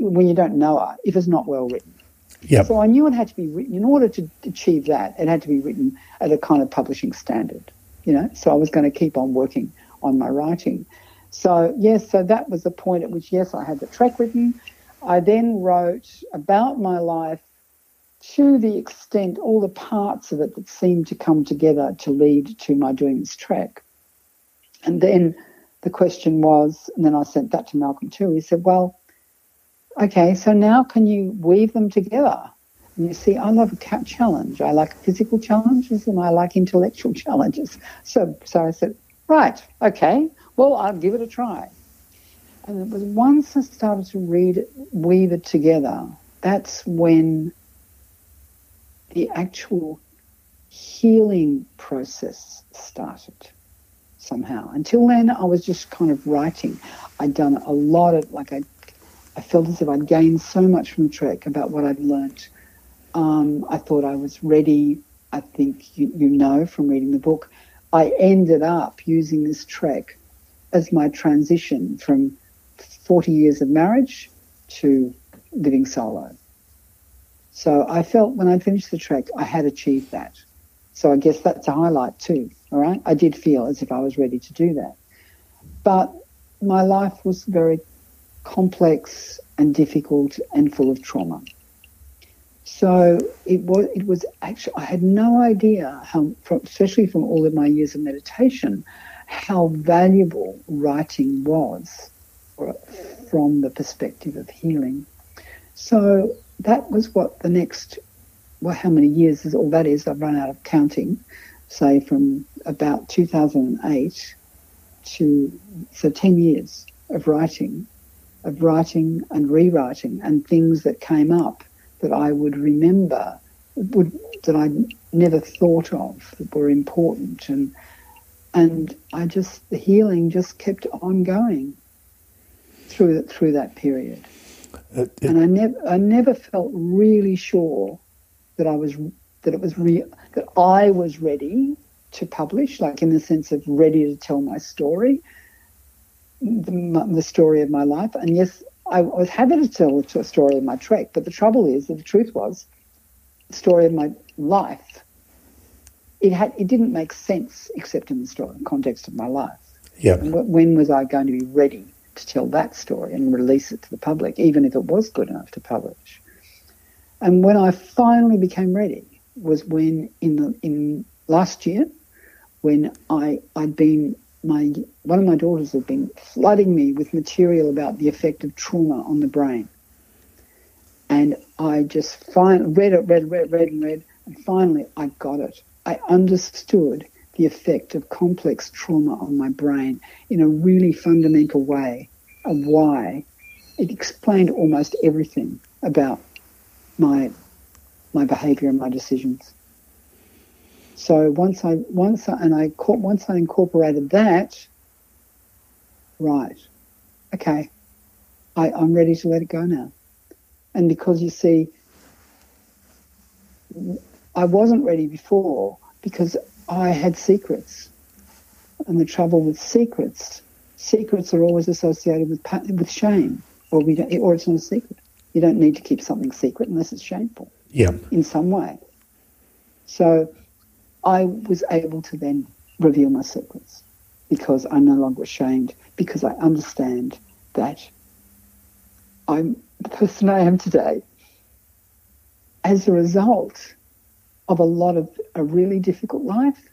Speaker 3: when you don't know her if it's not well written.
Speaker 2: Yep.
Speaker 3: So I knew it had to be written. In order to achieve that, it had to be written at a kind of publishing standard you know, so I was going to keep on working on my writing. So, yes, so that was the point at which, yes, I had the track written. I then wrote about my life to the extent, all the parts of it that seemed to come together to lead to my doing this trek. And then the question was, and then I sent that to Malcolm too. He said, Well, okay, so now can you weave them together? And you see, I love a cat challenge. I like physical challenges and I like intellectual *laughs* challenges. So, so I said, right, okay, well, I'll give it a try. And it was once I started to read it, weave it together, that's when the actual healing process started somehow. Until then, I was just kind of writing. I'd done a lot of, like, I, I felt as if I'd gained so much from the trek about what I'd learnt um, I thought I was ready. I think you, you know from reading the book. I ended up using this trek as my transition from 40 years of marriage to living solo. So I felt when I finished the trek, I had achieved that. So I guess that's a highlight too. All right. I did feel as if I was ready to do that. But my life was very complex and difficult and full of trauma. So it was, it was actually, I had no idea how, especially from all of my years of meditation, how valuable writing was from the perspective of healing. So that was what the next, well, how many years is all that is? I've run out of counting, say from about 2008 to, so 10 years of writing, of writing and rewriting and things that came up that I would remember, would, that I never thought of that were important, and and I just the healing just kept on going through through that period, it, it, and I never I never felt really sure that I was that it was real that I was ready to publish, like in the sense of ready to tell my story, the, the story of my life, and yes, I was happy to tell a story of my trek, but the trouble is that the truth was, the story of my life, it had it didn't make sense except in the story context of my life.
Speaker 2: Yeah.
Speaker 3: When was I going to be ready to tell that story and release it to the public, even if it was good enough to publish? And when I finally became ready was when in the in last year, when I I'd been my one of my daughters had been flooding me with material about the effect of trauma on the brain. And I just fin- read it, read, read, read, and read, and finally I got it. I understood the effect of complex trauma on my brain in a really fundamental way of why it explained almost everything about my my behavior and my decisions. So once I once I, and I caught once I incorporated that, right, okay, I, I'm ready to let it go now. And because you see, I wasn't ready before because I had secrets. And the trouble with secrets, secrets are always associated with with shame, or we don't, or it's not a secret. You don't need to keep something secret unless it's shameful.
Speaker 2: Yeah.
Speaker 3: In some way. So I was able to then reveal my secrets because I'm no longer ashamed, because I understand that I'm the person I am today as a result of a lot of a really difficult life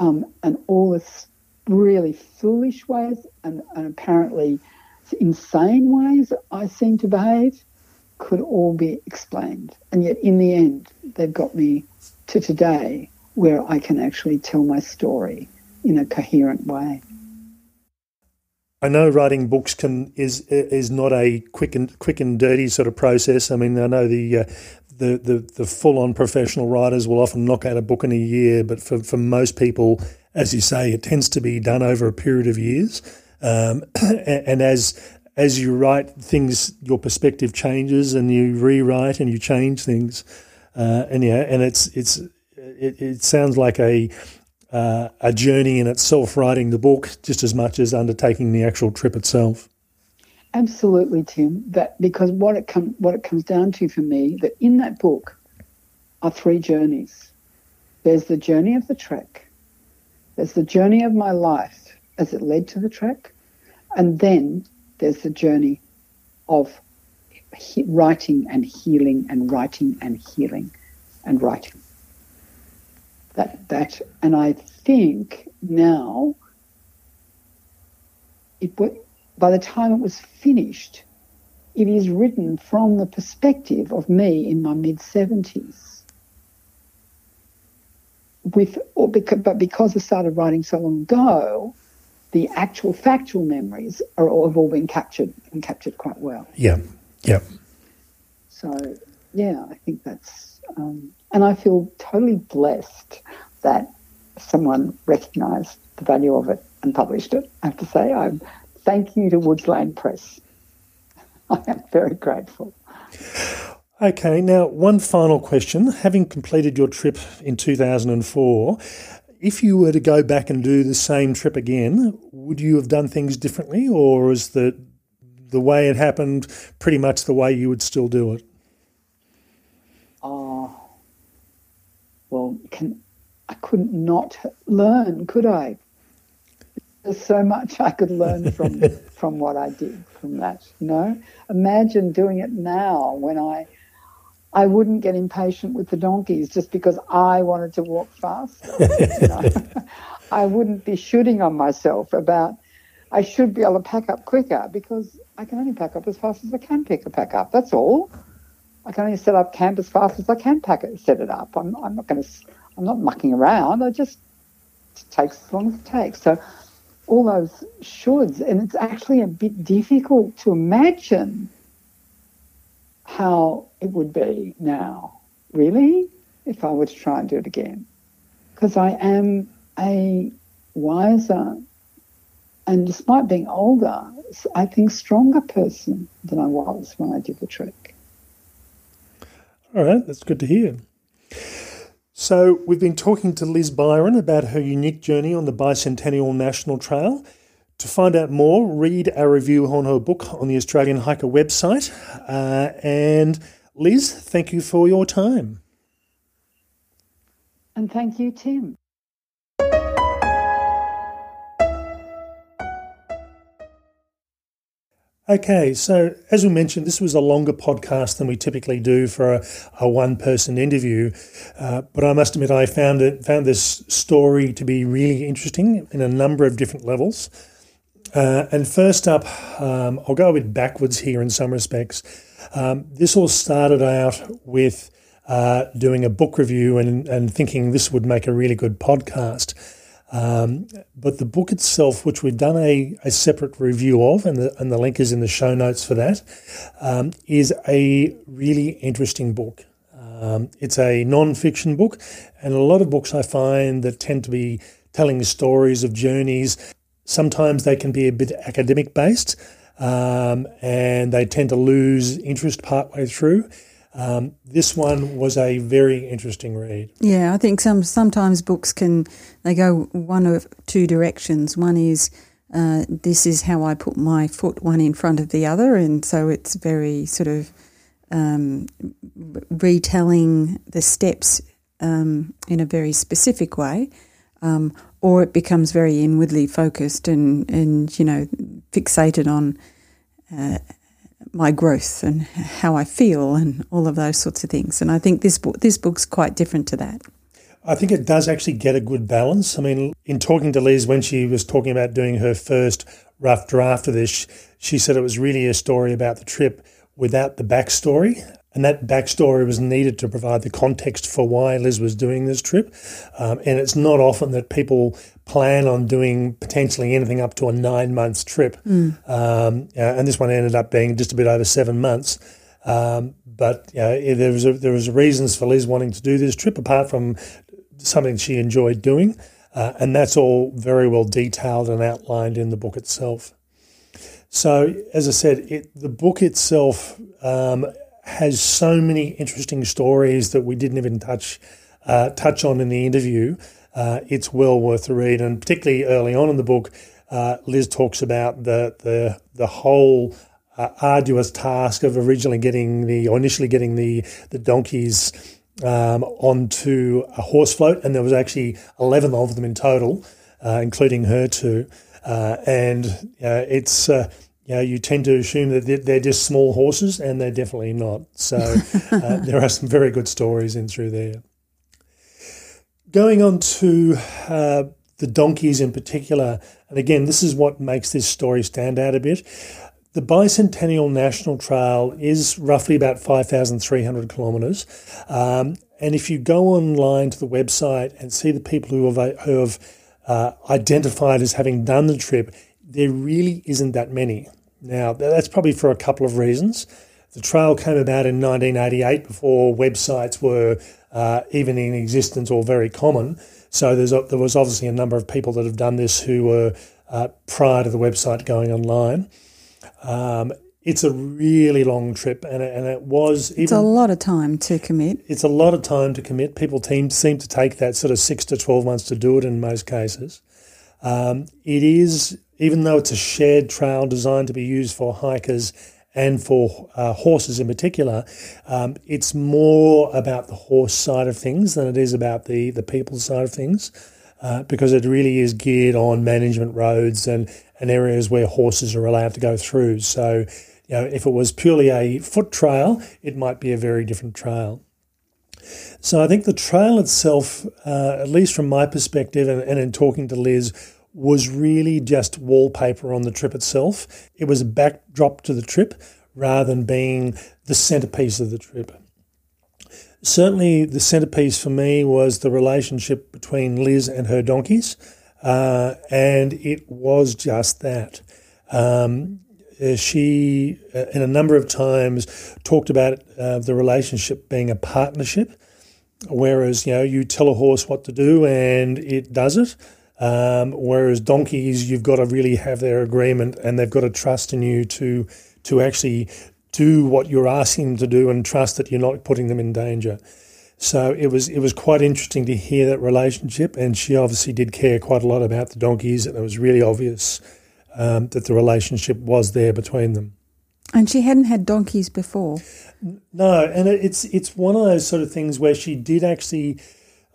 Speaker 3: um, and all this really foolish ways and, and apparently insane ways I seem to behave could all be explained. And yet, in the end, they've got me to today where I can actually tell my story in a coherent way.
Speaker 2: I know writing books can is is not a quick and quick and dirty sort of process. I mean, I know the uh, the the, the full on professional writers will often knock out a book in a year, but for for most people, as you say, it tends to be done over a period of years. Um, *clears throat* and as as you write things, your perspective changes, and you rewrite and you change things. Uh, and yeah, and it's it's it, it sounds like a uh, a journey in itself, writing the book, just as much as undertaking the actual trip itself.
Speaker 3: Absolutely, Tim. That because what it com- what it comes down to for me that in that book are three journeys. There's the journey of the trek. There's the journey of my life as it led to the trek, and then there's the journey of he- writing and healing and writing and healing and writing. That that and I think now it by the time it was finished, it is written from the perspective of me in my mid 70s. With, or because, but because I started writing so long ago, the actual factual memories are all, have all been captured and captured quite well.
Speaker 2: Yeah, yeah.
Speaker 3: So, yeah, I think that's, um, and I feel totally blessed that someone recognised the value of it and published it. I have to say, I'm thank you to Woodslane Press. *laughs* I am very grateful.
Speaker 2: Okay, now one final question. Having completed your trip in 2004, if you were to go back and do the same trip again, would you have done things differently, or is the the way it happened pretty much the way you would still do it?
Speaker 3: Oh, well, can I couldn't not learn, could I? There's so much I could learn from *laughs* from what I did from that. You know, imagine doing it now when I I wouldn't get impatient with the donkeys just because I wanted to walk faster. *laughs* you know? *laughs* I wouldn't be shooting on myself about I should be able to pack up quicker because I can only pack up as fast as I can pick a pack up. That's all. I can only set up camp as fast as I can pack it, set it up. I'm, I'm not going to. I'm not mucking around. I just it takes as long as it takes. So all those shoulds, and it's actually a bit difficult to imagine how it would be now, really, if I were to try and do it again. Because I am a wiser and despite being older, I think stronger person than I was when I did the trick.
Speaker 2: All right, that's good to hear. So, we've been talking to Liz Byron about her unique journey on the Bicentennial National Trail. To find out more, read our review on her book on the Australian Hiker website. Uh, and Liz, thank you for your time.
Speaker 3: And thank you, Tim.
Speaker 2: Okay, so as we mentioned, this was a longer podcast than we typically do for a, a one-person interview. Uh, but I must admit, I found it found this story to be really interesting in a number of different levels. Uh, and first up, um, I'll go a bit backwards here in some respects. Um, this all started out with uh, doing a book review and, and thinking this would make a really good podcast. Um, but the book itself, which we've done a, a separate review of, and the, and the link is in the show notes for that, um, is a really interesting book. Um, it's a non-fiction book, and a lot of books I find that tend to be telling stories of journeys. Sometimes they can be a bit academic based, um, and they tend to lose interest partway through. Um, this one was a very interesting read.
Speaker 1: Yeah, I think some sometimes books can they go one of two directions. One is uh, this is how I put my foot one in front of the other, and so it's very sort of um, retelling the steps um, in a very specific way, um, or it becomes very inwardly focused and and you know fixated on. Uh, my growth and how I feel and all of those sorts of things. And I think this book this book's quite different to that.
Speaker 2: I think it does actually get a good balance. I mean, in talking to Liz when she was talking about doing her first rough draft of this, she said it was really a story about the trip without the backstory. And that backstory was needed to provide the context for why Liz was doing this trip. Um, and it's not often that people plan on doing potentially anything up to a nine months trip. Mm. Um, and this one ended up being just a bit over seven months. Um, but you know, there was a, there was reasons for Liz wanting to do this trip, apart from something she enjoyed doing, uh, and that's all very well detailed and outlined in the book itself. So, as I said, it, the book itself um, has so many interesting stories that we didn't even touch uh, touch on in the interview. Uh, it's well worth the read, and particularly early on in the book, uh, Liz talks about the the the whole uh, arduous task of originally getting the or initially getting the the donkeys um, onto a horse float, and there was actually eleven of them in total, uh, including her two. Uh, and it's you know, you tend to assume that they're just small horses, and they're definitely not. So uh, *laughs* there are some very good stories in through there. Going on to uh, the donkeys in particular, and again, this is what makes this story stand out a bit. The Bicentennial National Trail is roughly about 5,300 kilometres. Um, and if you go online to the website and see the people who have, who have uh, identified as having done the trip, there really isn't that many. Now, that's probably for a couple of reasons. The trail came about in 1988 before websites were uh, even in existence or very common. So a, there was obviously a number of people that have done this who were uh, prior to the website going online. Um, it's a really long trip, and it, and it was.
Speaker 1: Even, it's a lot of time to commit.
Speaker 2: It's a lot of time to commit. People seem seem to take that sort of six to twelve months to do it in most cases. Um, it is, even though it's a shared trail designed to be used for hikers and for uh, horses in particular, um, it's more about the horse side of things than it is about the the people side of things. Uh, because it really is geared on management roads and, and areas where horses are allowed to go through. So, you know, if it was purely a foot trail, it might be a very different trail. So I think the trail itself, uh, at least from my perspective and, and in talking to Liz, was really just wallpaper on the trip itself. It was a backdrop to the trip rather than being the centerpiece of the trip certainly the centerpiece for me was the relationship between Liz and her donkeys, uh, and it was just that. Um, she, uh, in a number of times, talked about uh, the relationship being a partnership, whereas you know you tell a horse what to do and it does it. Um, whereas donkeys, you've got to really have their agreement and they've got to trust in you to to actually do what you're asking them to do and trust that you're not putting them in danger. So it was it was quite interesting to hear that relationship, and she obviously did care quite a lot about the donkeys, and it was really obvious um, that the relationship was there between them.
Speaker 1: And she hadn't had donkeys before.
Speaker 2: No, and it's it's one of those sort of things where she did actually.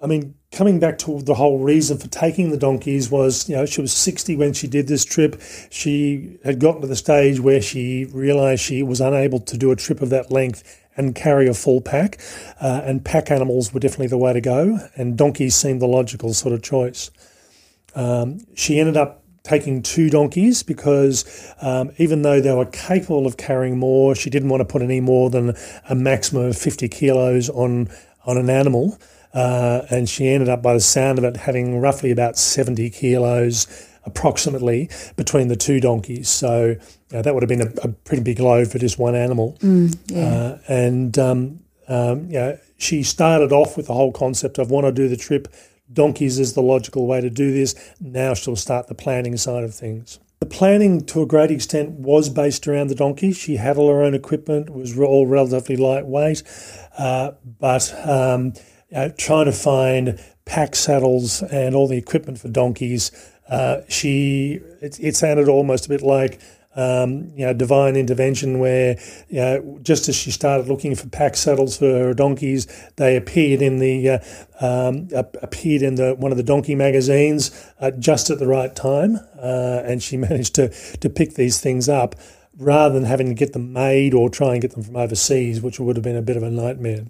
Speaker 2: I mean, coming back to the whole reason for taking the donkeys was, you know, she was 60 when she did this trip. She had gotten to the stage where she realized she was unable to do a trip of that length and carry a full pack. Uh, and pack animals were definitely the way to go, and donkeys seemed the logical sort of choice. Um, she ended up taking two donkeys because um, even though they were capable of carrying more, she didn't want to put any more than a maximum of 50 kilos on, on an animal. Uh, and she ended up, by the sound of it, having roughly about 70 kilos approximately between the two donkeys. So uh, that would have been a, a, pretty big load for just one animal.
Speaker 1: Mm, yeah. uh,
Speaker 2: and um, um, you know, she started off with the whole concept of want to do the trip. Donkeys is the logical way to do this. Now she'll start the planning side of things. The planning, to a great extent, was based around the donkey. She had all her own equipment; it was all relatively lightweight, uh, but um, know, trying to find pack saddles and all the equipment for donkeys, uh, she it, it sounded almost a bit like um, you know, divine intervention where, you know, just as she started looking for pack saddles for her donkeys, they appeared in the uh, um, appeared in the one of the donkey magazines uh, just at the right time, uh, and she *laughs* managed to to pick these things up rather than having to get them made or try and get them from overseas, which would have been a bit of a nightmare.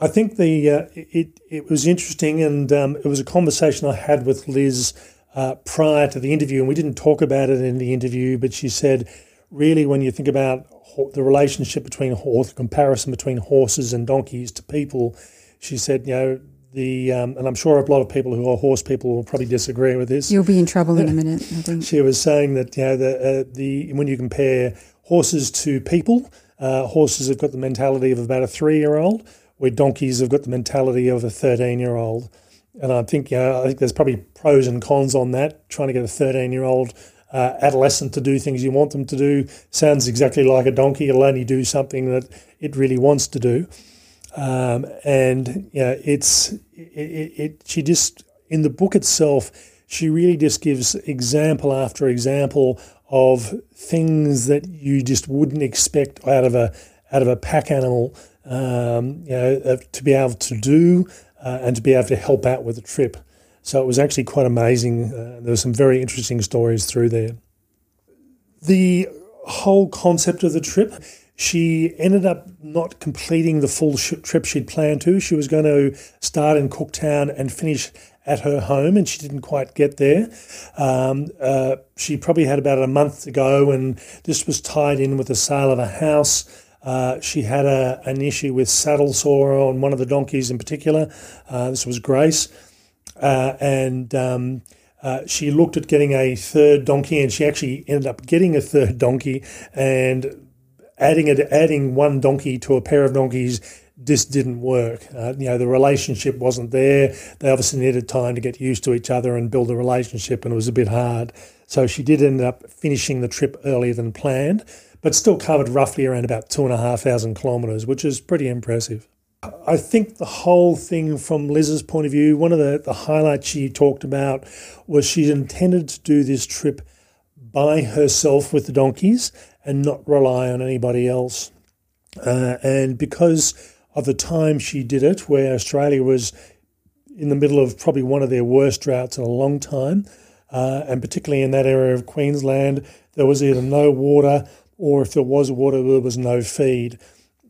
Speaker 2: I think the uh, it it was interesting, and um, it was a conversation I had with Liz uh, prior to the interview, and we didn't talk about it in the interview, but she said, really, when you think about the relationship between horse, comparison between horses and donkeys to people, she said, you know, the um, and I'm sure a lot of people who are horse people will probably disagree with this.
Speaker 1: You'll be in trouble in a *laughs* minute. I think
Speaker 2: she was saying that you know the uh, the when you compare horses to people, uh, horses have got the mentality of about a three year old, where donkeys have got the mentality of a 13 year old. And I think, you know, I think there's probably pros and cons on that. Trying to get a 13 year old uh, adolescent to do things you want them to do sounds exactly like a donkey. It'll only do something that it really wants to do. Um, and you know, it's it, it, She just in the book itself, she really just gives example after example of things that you just wouldn't expect out of a out of a pack animal. Um, you know, uh, to be able to do uh, and to be able to help out with the trip. So it was actually quite amazing. Uh, there were some very interesting stories through there. The whole concept of the trip, she ended up not completing the full sh- trip she'd planned to. She was going to start in Cooktown and finish at her home, and she didn't quite get there. Um, uh, she probably had about a month to go, and this was tied in with the sale of a house. Uh, she had a, an issue with saddle sore on one of the donkeys in particular. Uh, this was Grace. Uh, and um, uh, she looked at getting a third donkey, and she actually ended up getting a third donkey and adding adding one donkey to a pair of donkeys just didn't work. Uh, you know, the relationship wasn't there. They obviously needed time to get used to each other and build a relationship, and it was a bit hard. So she did end up finishing the trip earlier than planned but still covered roughly around about two and a half thousand kilometres, which is pretty impressive. I think the whole thing from Liz's point of view, one of the, the highlights she talked about was she intended to do this trip by herself with the donkeys and not rely on anybody else. Uh, and because of the time she did it, where Australia was in the middle of probably one of their worst droughts in a long time, uh, and particularly in that area of Queensland, there was either no water or if there was water, there was no feed.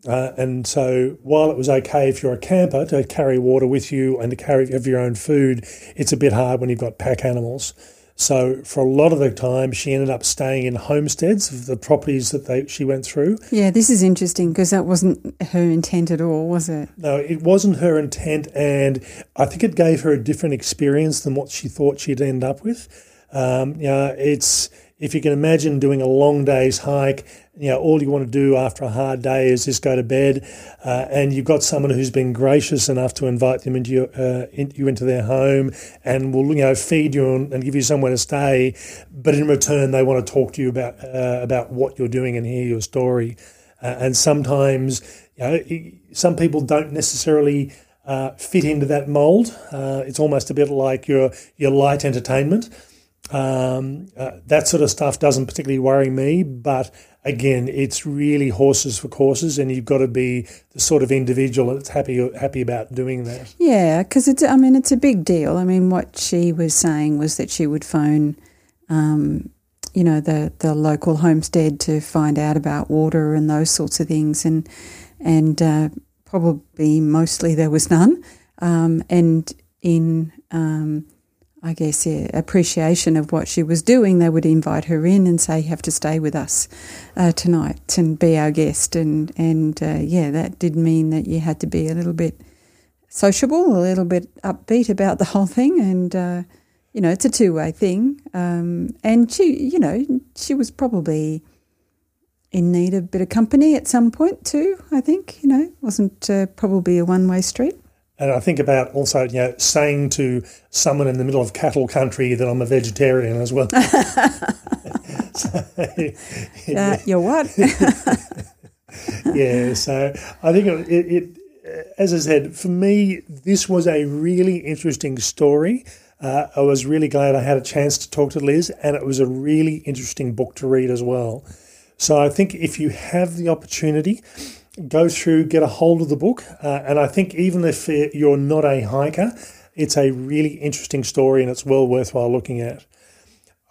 Speaker 2: Uh, and so, while it was okay if you're a camper to carry water with you and to carry have your own food, it's a bit hard when you've got pack animals. So, for a lot of the time, she ended up staying in homesteads of the properties that they, she went through.
Speaker 1: Yeah, this is interesting because that wasn't her intent at all, was it?
Speaker 2: No, it wasn't her intent, and I think it gave her a different experience than what she thought she'd end up with. Um, you know, it's if you can imagine doing a long day's hike, you know, all you want to do after a hard day is just go to bed, uh, and you've got someone who's been gracious enough to invite them into your, uh, in, you into their home and will, you know, feed you and, and, give you somewhere to stay, but in return they want to talk to you about uh, about what you're doing and hear your story. Uh, and sometimes, you know, some people don't necessarily. Uh, fit into that mold. Uh, it's almost a bit like your your light entertainment. Um, uh, that sort of stuff doesn't particularly worry me, but again, it's really horses for courses, and you've got to be the sort of individual that's happy happy about doing that.
Speaker 1: Yeah, because it's I mean it's a big deal. I mean, what she was saying was that she would phone, um, you know, the the local homestead to find out about water and those sorts of things, and and uh, probably mostly there was none, um, and in um, I guess, yeah, appreciation of what she was doing, they would invite her in and say, "You have to stay with us uh, tonight and be our guest." And and uh, yeah, that did mean that you had to be a little bit sociable, a little bit upbeat about the whole thing, and uh, you know, it's a two way thing. Um, and she, you know, she was probably in need of a bit of company at some point too. I think you know, wasn't uh, probably a one way street.
Speaker 2: And I think about also, you know, saying to someone in the middle of cattle country that I'm a vegetarian as well.
Speaker 1: so, *laughs* uh, you're what? *laughs*
Speaker 2: yeah, so I think it, it, as I said, for me, this was a really interesting story. Uh, I was really glad I had a chance to talk to Liz, and it was a really interesting book to read as well. So I think if you have the opportunity, go through, get a hold of the book. Uh, and I think even if you're not a hiker, it's a really interesting story and it's well worthwhile looking at.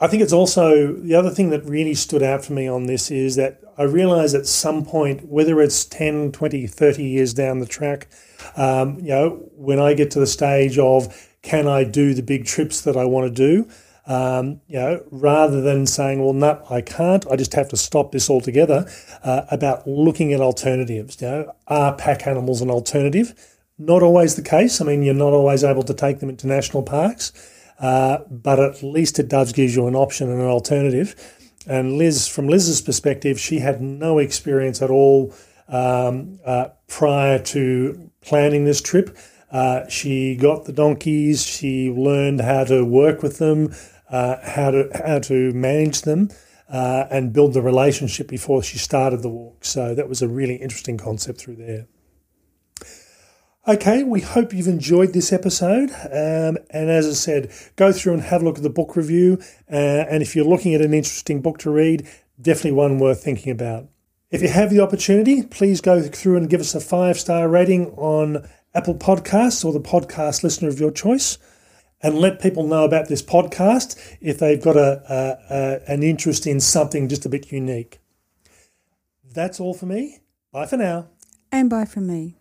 Speaker 2: I think it's also the other thing that really stood out for me on this is that I realize at some point, whether it's 10, 20, 30 years down the track, um, you know, when I get to the stage of can I do the big trips that I want to do, um, you know, rather than saying, well, no, I can't, I just have to stop this altogether, uh, about looking at alternatives. You know, are pack animals an alternative? Not always the case. I mean, you're not always able to take them into national parks, uh, but at least it does give you an option and an alternative. And Liz, from Liz's perspective, she had no experience at all um, uh, prior to planning this trip. Uh, she got the donkeys. She learned how to work with them uh, how to how to manage them uh, and build the relationship before she started the walk. So that was a really interesting concept through there. Okay, we hope you've enjoyed this episode. Um, and as I said, go through and have a look at the book review. Uh, and if you're looking at an interesting book to read, definitely one worth thinking about. If you have the opportunity, please go through and give us a five star rating on Apple Podcasts or the podcast listener of your choice and let people know about this podcast if they've got a, a, a, an interest in something just a bit unique. That's all for me. Bye for now.
Speaker 1: And bye from me.